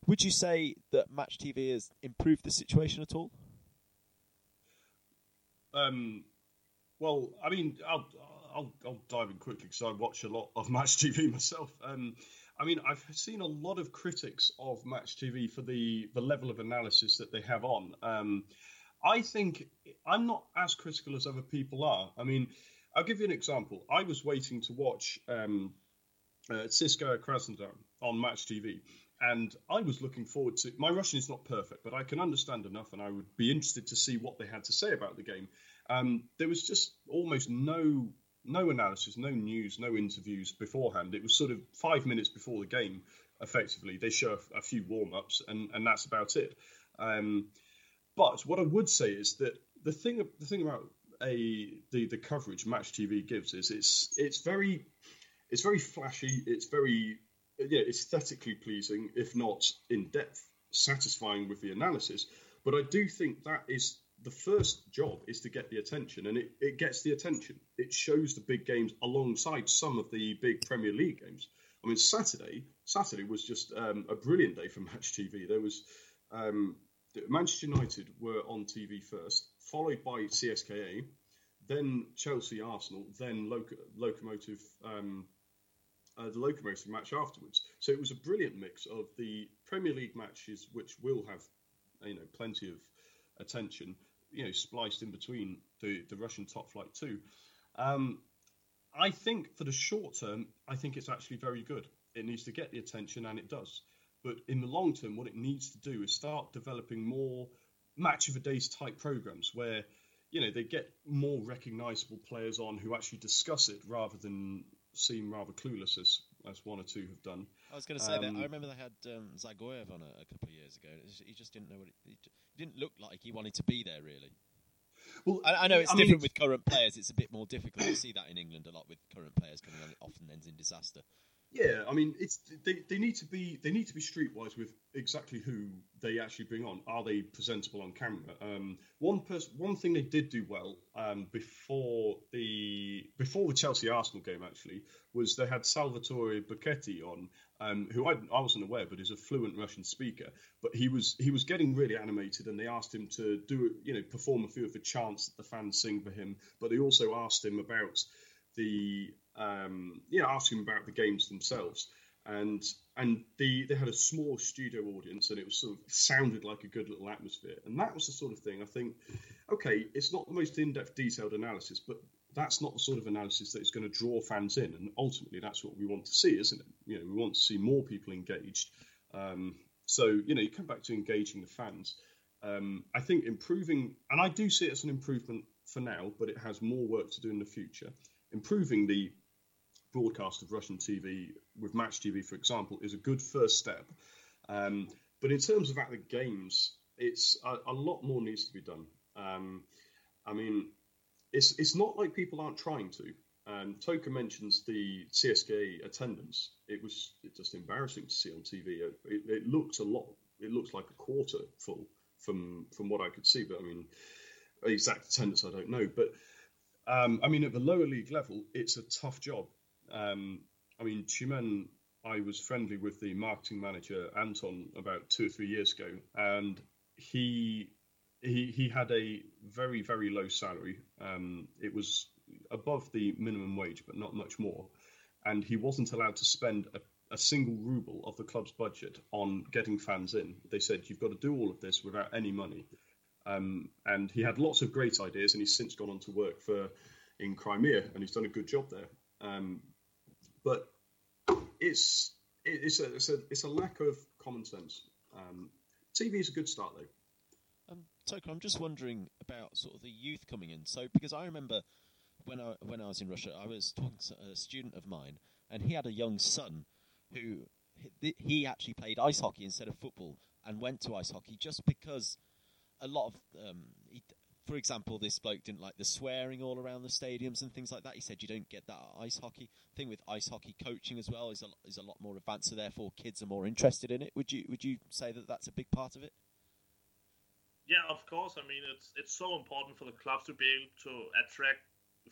Would you say that Match TV has improved the situation at all? Um, well, I mean, I'll, I'll, I'll dive in quickly because I watch a lot of Match TV myself. Um, I mean, I've seen a lot of critics of Match TV for the the level of analysis that they have on. Um, I think I'm not as critical as other people are. I mean, I'll give you an example. I was waiting to watch um, uh, CSKA Krasnodar on Match TV, and I was looking forward to. My Russian is not perfect, but I can understand enough, and I would be interested to see what they had to say about the game. Um, there was just almost no no analysis, no news, no interviews beforehand. It was sort of five minutes before the game. Effectively, they show a, a few warm ups, and and that's about it. Um, but what I would say is that the thing the thing about a the the coverage Match TV gives is it's it's very it's very flashy. It's very yeah aesthetically pleasing, if not in depth satisfying with the analysis. But I do think that is the first job is to get the attention, and it, it gets the attention. It shows the big games alongside some of the big Premier League games. I mean, Saturday Saturday was just um, a brilliant day for Match TV. There was um, Manchester United were on TV first, followed by CSKA, then Chelsea, Arsenal, then Loc- Lokomotiv, um, uh, the Lokomotiv match afterwards. So it was a brilliant mix of the Premier League matches, which will have, you know, plenty of attention, you know, spliced in between the, the Russian top flight too. Um, I think for the short term, I think it's actually very good. It needs to get the attention, and it does. But in the long term, what it needs to do is start developing more match of the day's type programs where you know they get more recognizable players on who actually discuss it rather than seem rather clueless as as one or two have done. I was going to say um, that. I remember they had um, Dzagoev on a, a, couple of years ago. He just didn't know what it, he didn't look like he wanted to be there really. Well, I, I know it's I different mean, with current players. It's a bit more difficult to see that in England a lot with current players coming on. It often ends in disaster. Yeah, I mean, it's they, they need to be they need to be streetwise with exactly who they actually bring on. Are they presentable on camera? Um, one person, one thing they did do well um, before the before the Chelsea Arsenal game actually was they had Salvatore Bocchetti on, um, who I, I wasn't aware, but is a fluent Russian speaker. But he was he was getting really animated, and they asked him to do you know perform a few of the chants that the fans sing for him. But they also asked him about the um, know, asking about the games themselves. And and the they had a small studio audience, and it was sort of sounded like a good little atmosphere. And that was the sort of thing I think. Okay, it's not the most in-depth, detailed analysis, but that's not the sort of analysis that is going to draw fans in. And ultimately, that's what we want to see, isn't it? You know, we want to see more people engaged. Um, so you know, you come back to engaging the fans. Um, I think improving, and I do see it as an improvement for now, but it has more work to do in the future. Improving the broadcast of Russian TV with Match TV, for example, is a good first step. Um, but in terms of at the games, it's a, a, lot more needs to be done. Um, I mean, it's it's not like people aren't trying to. Um, Toka mentions the CSKA attendance. It was just embarrassing to see on TV. It, it, looks a lot. It looks like a quarter full from from what I could see. But I mean, exact attendance I don't know. But um, I mean, at the lower league level, it's a tough job. Um, I mean, Tyumen, I was friendly with the marketing manager Anton about two or three years ago, and he he he had a very very low salary. Um, it was above the minimum wage, but not much more, and he wasn't allowed to spend a, a single ruble of the club's budget on getting fans in. They said you've got to do all of this without any money. Um, and he had lots of great ideas, and he's since gone on to work for in Crimea, and he's done a good job there. Um, but it's it's a it's a it's a lack of common sense. Um, TV is a good start though. Um, Toka, I'm just wondering about sort of the youth coming in. So because I remember when I when I was in Russia, I was talking to a student of mine, and he had a young son who he actually played ice hockey instead of football and went to ice hockey just because a lot of um, for example, this bloke didn't like the swearing all around the stadiums and things like that. He said you don't get that ice hockey thing with ice hockey coaching as well is a is a lot more advanced, so therefore kids are more interested in it. Would you would you say that that's a big part of it? Yeah, of course. I mean, it's it's so important for the clubs to be able to attract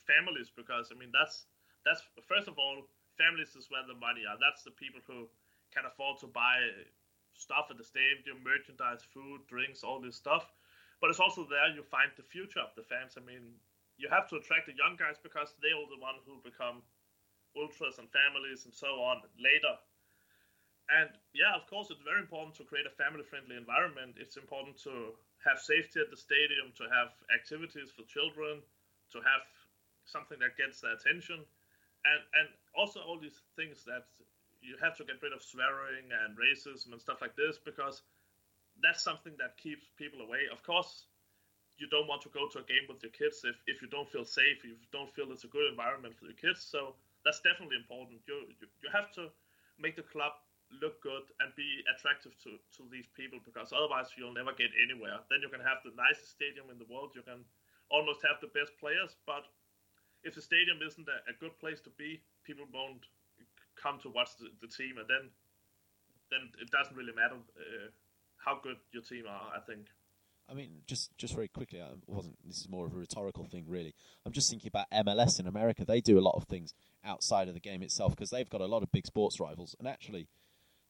families because I mean that's that's first of all families is where the money are. That's the people who can afford to buy stuff at the stadium, merchandise, food, drinks, all this stuff but it's also there you find the future of the fans. I mean, you have to attract the young guys because they are the one who become ultras and families and so on later. And yeah, of course, it's very important to create a family-friendly environment. It's important to have safety at the stadium, to have activities for children, to have something that gets their attention, and and also all these things that you have to get rid of swearing and racism and stuff like this because that's something that keeps people away. Of course, you don't want to go to a game with your kids if, if you don't feel safe, if you don't feel it's a good environment for your kids. So that's definitely important. You, you, you have to make the club look good and be attractive to, to these people because otherwise you'll never get anywhere. Then you can have the nicest stadium in the world, you can almost have the best players, but if the stadium isn't a, a good place to be, people won't come to watch the, the team, and then then it doesn't really matter uh, how good your team are. I think. I mean, just just very quickly, I wasn't. This is more of a rhetorical thing, really. I'm just thinking about MLS in America. They do a lot of things outside of the game itself because they've got a lot of big sports rivals, and actually,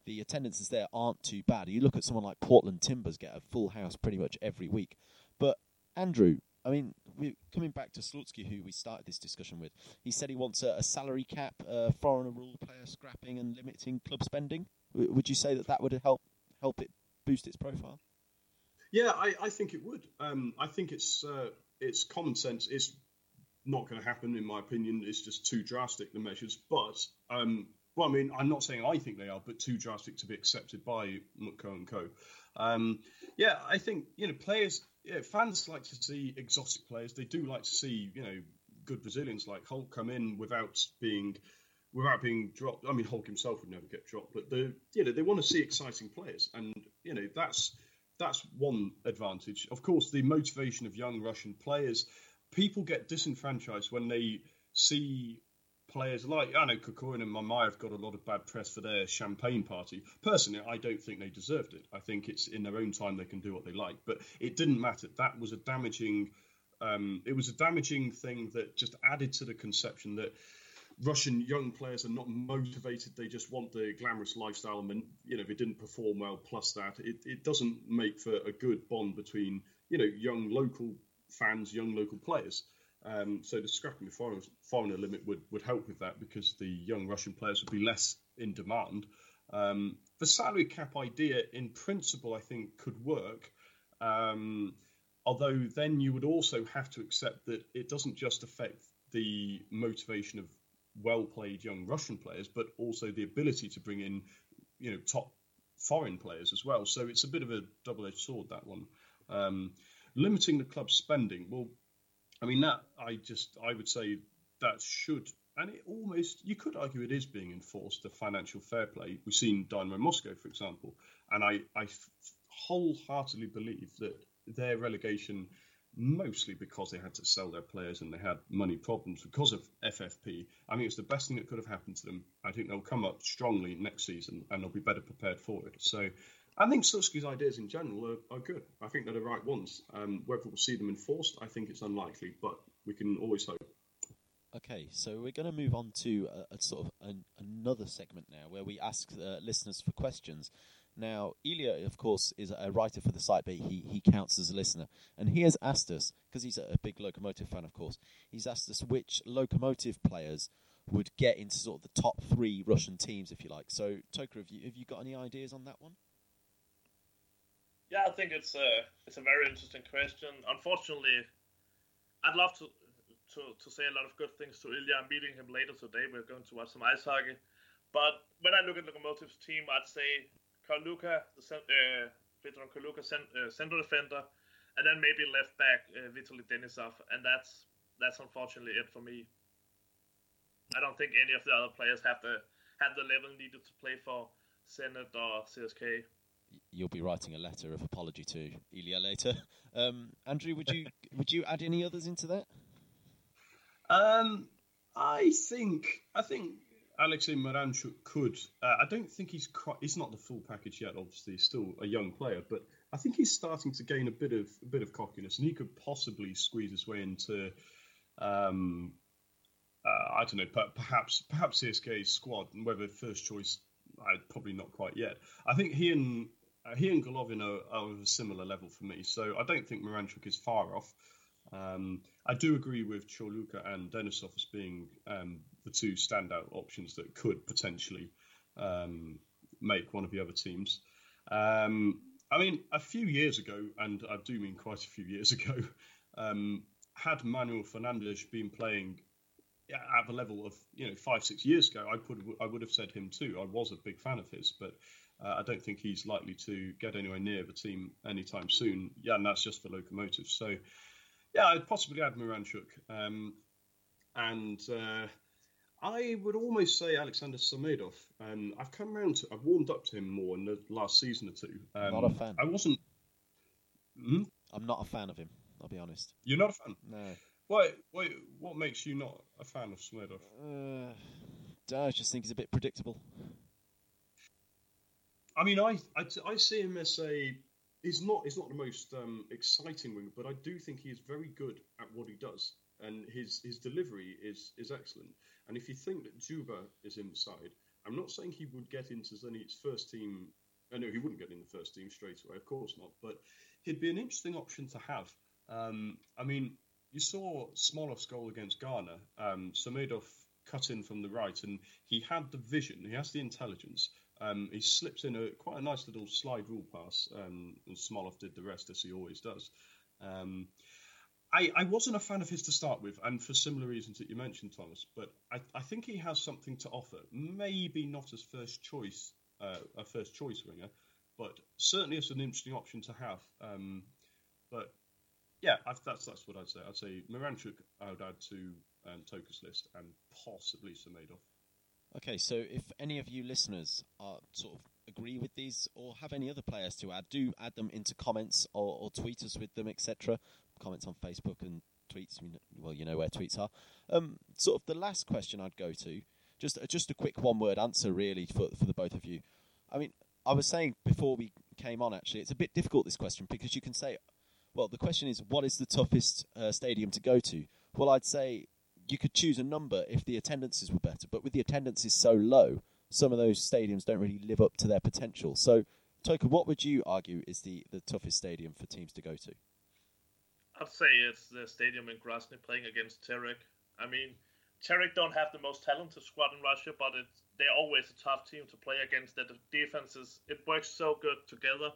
the attendances there aren't too bad. You look at someone like Portland Timbers get a full house pretty much every week. But Andrew, I mean, we, coming back to Slutsky, who we started this discussion with, he said he wants a, a salary cap, foreigner rule, player scrapping, and limiting club spending. W- would you say that that would help help it boost its profile? Yeah, I, I think it would. Um, I think it's uh, it's common sense. It's not going to happen, in my opinion. It's just too drastic the measures. But um, well, I mean, I'm not saying I think they are, but too drastic to be accepted by Mutko and Co. Um, yeah, I think you know players. Yeah, fans like to see exotic players. They do like to see you know good Brazilians like Hulk come in without being without being dropped. I mean, Hulk himself would never get dropped, but the you know they want to see exciting players, and you know that's that's one advantage. Of course, the motivation of young Russian players, people get disenfranchised when they see players like I know Kokorin and Mamaev have got a lot of bad press for their champagne party. Personally, I don't think they deserved it. I think it's in their own time they can do what they like, but it didn't matter. That was a damaging. Um, it was a damaging thing that just added to the conception that Russian young players are not motivated. They just want the glamorous lifestyle, and you know, if it didn't perform well, plus that, it, it doesn't make for a good bond between you know young local fans, young local players. Um, so the scrapping the foreigner, foreigner limit would, would help with that because the young Russian players would be less in demand. Um, the salary cap idea, in principle, I think could work. Um, although then you would also have to accept that it doesn't just affect the motivation of well played young Russian players, but also the ability to bring in, you know, top foreign players as well. So it's a bit of a double edged sword that one. Um, limiting the club's spending, well, I mean that I just I would say that should and it almost you could argue it is being enforced the financial fair play. We've seen Dynamo Moscow, for example, and I I wholeheartedly believe that their relegation mostly because they had to sell their players and they had money problems because of FFP. I think it's the best thing that could have happened to them. I think they'll come up strongly next season and they'll be better prepared for it. So I think Slutsky's ideas in general are, are, good. I think they're the right ones. Um, whether we'll see them enforced, I think it's unlikely, but we can always hope. Okay, so we're going to move on to a, a sort of an, another segment now where we ask uh, listeners for questions. Now, Ilya, of course, is a writer for the site, but he, he counts as a listener. And he has asked us, because he's a, big Lokomotiv fan, of course, he's asked us which Lokomotiv players would get into sort of the top three Russian teams, if you like. So, Toker, have you, have you got any ideas on that one? Yeah, I think it's a it's a very interesting question. Unfortunately, I'd love to to, to say a lot of good things to Ilya. I'm meeting him later today. We're going to watch some ice hockey. But when I look at Lokomotiv's team, I'd say Ćorluka, the uh, Vedran Ćorluka, uh, center defender, and then maybe left back uh, Vitaly Denisov, and that's that's unfortunately it for me. I don't think any of the other players have the have the level needed to play for Zenit or CSKA you'll be writing a letter of apology to Ilya later. Um, Andrew, would you would you add any others into that? Um, I think I think Alexei Miranchuk could. Uh, I don't think he's quite. He's not the full package yet. Obviously, he's still a young player, but I think he's starting to gain a bit of a bit of cockiness, and he could possibly squeeze his way into. Um, uh, I don't know, perhaps perhaps CSKA's squad, and whether first choice, I probably not quite yet. I think he and uh, he and Golovin are, are of a similar level for me, so I don't think Miranchuk is far off. Um, I do agree with Ćorluka and Denisov as being um, the two standout options that could potentially um, make one of the other teams. Um, I mean, a few years ago, and I do mean quite a few years ago, um, had Manuel Fernandes been playing at the level of you know five six years ago, I could I would have said him too. I was a big fan of his, but uh, I don't think he's likely to get anywhere near the team anytime soon. Yeah, and that's just for Lokomotiv. So, yeah, I'd possibly add Miranchuk. Um, and uh, I would almost say Alexander Samedov. Um, I've come around to, I've warmed up to him more in the last season or two. Um, Not a fan. I wasn't. Hmm? I'm not a fan of him. I'll be honest. You're not a fan. No. Why? Why? What makes you not a fan of Samedov? Uh, I just think he's a bit predictable. I mean, I, I, I see him as a. He's not. He's not the most um, exciting winger, but I do think he is very good at what he does, and his his delivery is is excellent. And if you think that Dzyuba is inside, I'm not saying he would get into Zenit's first team. I know he wouldn't get in the first team straight away, of course not. But he'd be an interesting option to have. Um, I mean, you saw Smolov's goal against Ghana. Um, Samedov cut in from the right, and he had the vision. He has the intelligence. Um, he slips in a quite a nice little slide rule pass, um, and Smolov did the rest as he always does. Um, I, I, wasn't a fan of his to start with, and for similar reasons that you mentioned, Thomas. But I, I think he has something to offer. Maybe not as first choice, uh, a first choice winger, but certainly as an interesting option to have. Um, but yeah, I've, that's that's what I'd say. I'd say Miranchuk I would add to um, Toka's list, and possibly Samedov. Okay, so if any of you listeners are sort of agree with these or have any other players to add, do add them into comments or, or tweet us with them, etc comments on Facebook and tweets. Well, you know where tweets are. Um, sort of the last question I'd go to, just just a quick one word answer really for for the both of you. I mean, I was saying before we came on actually, it's a bit difficult this question because you can say, well, the question is, what is the toughest uh, stadium to go to? Well, I'd say you could choose a number if the attendances were better, but with the attendances so low, some of those stadiums don't really live up to their potential. So, Toka, what would you argue is the, the toughest stadium for teams to go to? I'd say it's the stadium in Grozny playing against Terek. I mean, Terek don't have the most talented squad in Russia, but it's, they're always a tough team to play against. The defenses, it works so good together.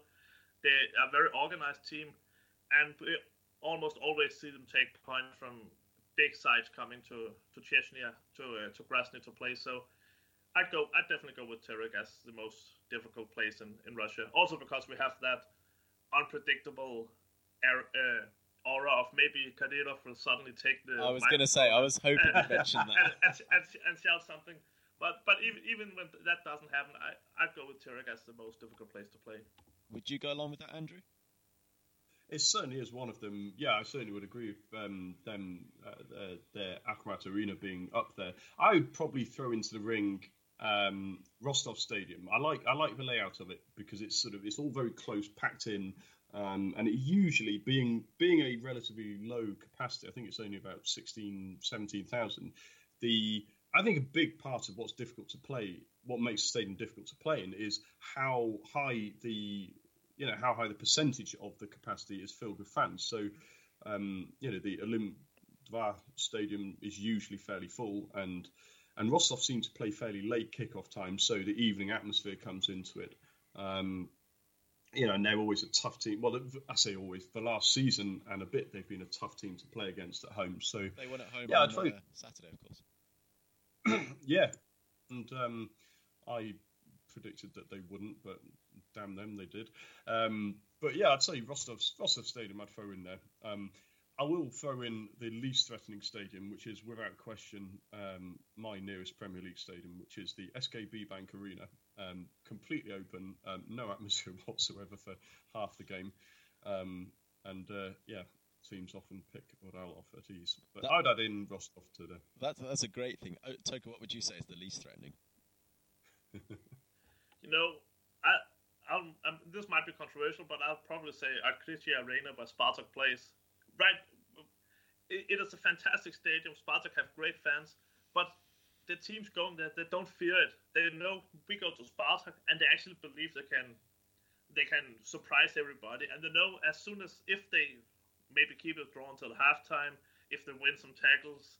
They are a very organized team, and we almost always see them take point from big sides coming to to Chechnya to uh, to Grozny to play. So I'd go. I'd definitely go with Terek as the most difficult place in, in Russia. Also because we have that unpredictable uh, aura of maybe Kadyrov will suddenly take the. I was going to say, I was hoping to mention that. and, and, and, and, shout something. But but even, even when that doesn't happen, I, I'd go with Terek as the most difficult place to play. Would you go along with that, Andrew? It certainly is one of them. Yeah, I certainly would agree with um, them, uh, their Akhmat Arena being up there. I would probably throw into the ring um, Rostov Stadium. I like I like the layout of it because it's sort of it's all very close, packed in. Um, and it usually being being a relatively low capacity, I think it's only about 16, 17,000. The I think a big part of what's difficult to play, what makes a stadium difficult to play in, is how high the you know how high the percentage of the capacity is filled with fans. So um, you know the Olympia Stadium is usually fairly full, and and Rostov seems to play fairly late kickoff time, so the evening atmosphere comes into it. Um, you know, and they're always a tough team. Well, I say always. The last season and a bit, they've been a tough team to play against at home. So they won at home yeah, on uh, Saturday, of course. yeah, and um, I predicted that they wouldn't, but damn them, they did. Um, but yeah, I'd say Rostov, Rostov Stadium. I'd throw in there. Um, I will throw in the least threatening stadium, which is without question um, my nearest Premier League stadium, which is the SKB Bank Arena. Um, completely open, um, no atmosphere whatsoever for half the game. Um, and uh, yeah, teams often pick Uralov at ease. But that, I'd add in Rostov to the. That's, that's a great thing. Oh, Toka, what would you say is the least threatening? you know, I, I'll, um, this might be controversial, but I'll probably say Otkritie Arena by Spartak Place right, it, is a fantastic stadium. Spartak have great fans, but the teams going there, they don't fear it. They know we go to Spartak, and they actually believe they can, they can surprise everybody. And they know as soon as if they maybe keep it drawn till halftime, if they win some tackles,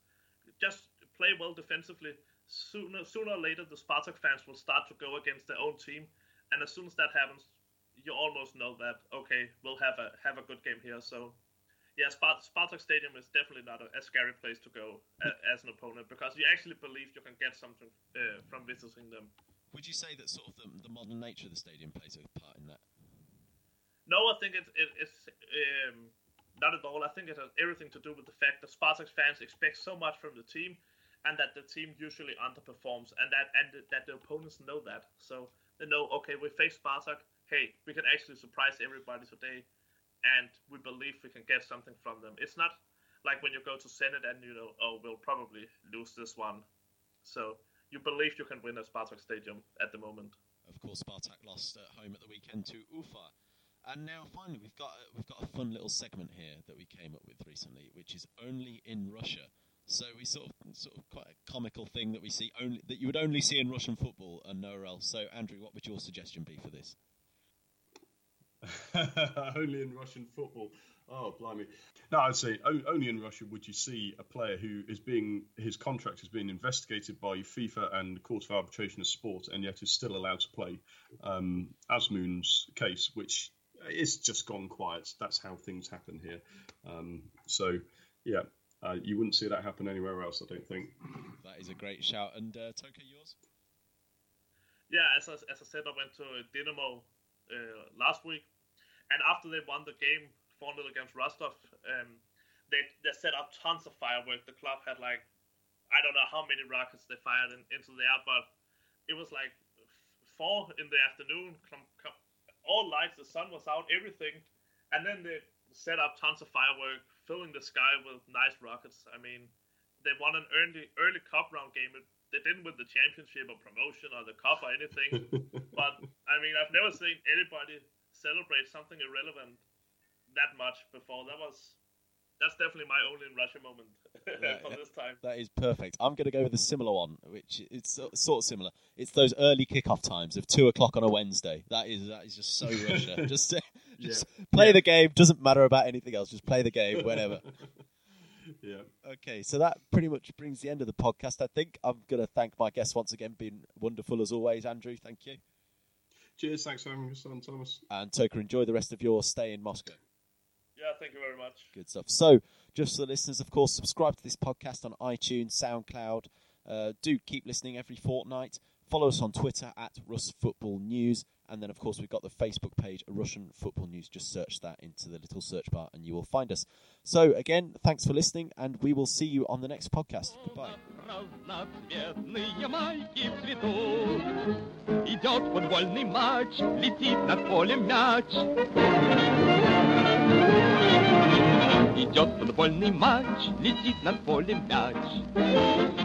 just play well defensively. Sooner, sooner or later, the Spartak fans will start to go against their own team, and as soon as that happens, you almost know that okay, we'll have a have a good game here. So yeah, Spart- Spartak Stadium is definitely not a, a scary place to go a, as an opponent because you actually believe you can get something uh, from visiting them. Would you say that sort of the, the, modern nature of the stadium plays a part in that? No, I think it, it, it's um, not at all. I think it has everything to do with the fact that Spartak fans expect so much from the team, and that the team usually underperforms, and that and that the opponents know that. So they know, okay, we face Spartak. Hey, we can actually surprise everybody today, and we believe we can get something from them. It's not like when you go to Zenit and you know, oh, we'll probably lose this one. So you believe you can win at Spartak Stadium at the moment. Of course, Spartak lost at home at the weekend to Ufa. And now, finally, we've got we've got a fun little segment here that we came up with recently, which is only in Russia. So we sort of sort of quite a comical thing that we see only that you would only see in Russian football and nowhere else. So, Andrew, what would your suggestion be for this? only in Russian football. Oh, blimey. No, I'd say only in Russia would you see a player who is being, his contract is being investigated by FIFA and the Court of Arbitration of Sport and yet is still allowed to play. Um, Azmoun's case, which is just gone quiet. That's how things happen here. Um, so, yeah, uh, you wouldn't see that happen anywhere else, I don't think. That is a great shout. And uh, Toka, yours? Yeah, as I, as I said, I went to Dynamo uh, last week, and after they won the game 4 0 against Rostov, um, they, they set up tons of fireworks. The club had like, I don't know how many rockets they fired in, into the air, but it was like four in the afternoon. all lights, the sun was out, everything. And then they set up tons of fireworks, filling the sky with nice rockets. I mean, they won an early early cup round game. They didn't win the championship or promotion or the cup or anything. but I mean, I've never seen anybody celebrate something irrelevant that much before. That was that's definitely my only in Russia moment for this time. That is perfect. I'm going to go with a similar one, which it's sort of similar. It's those early kickoff times of two o'clock on a Wednesday. That is that is just so Russia. just just yeah. play yeah. the game. Doesn't matter about anything else. Just play the game whenever. yeah. Okay, so that pretty much brings the end of the podcast. I think I'm going to thank my guests once again. Been wonderful as always, Andrew. Thank you. Cheers. Thanks for having us on, Thomas. And Toka, enjoy the rest of your stay in Moscow. Yeah, thank you very much. Good stuff. So, just for the listeners, of course, subscribe to this podcast on iTunes, SoundCloud. Uh, do keep listening every fortnight. Follow us on Twitter at Russ Football News. And then, of course, we've got the Facebook page, Russian Football News. Just search that into the little search bar and you will find us. So, again, thanks for listening, and we will see you on the next podcast. Goodbye. Идет футбольный матч, летит над полем мяч. Идет футбольный матч, летит над полем мяч.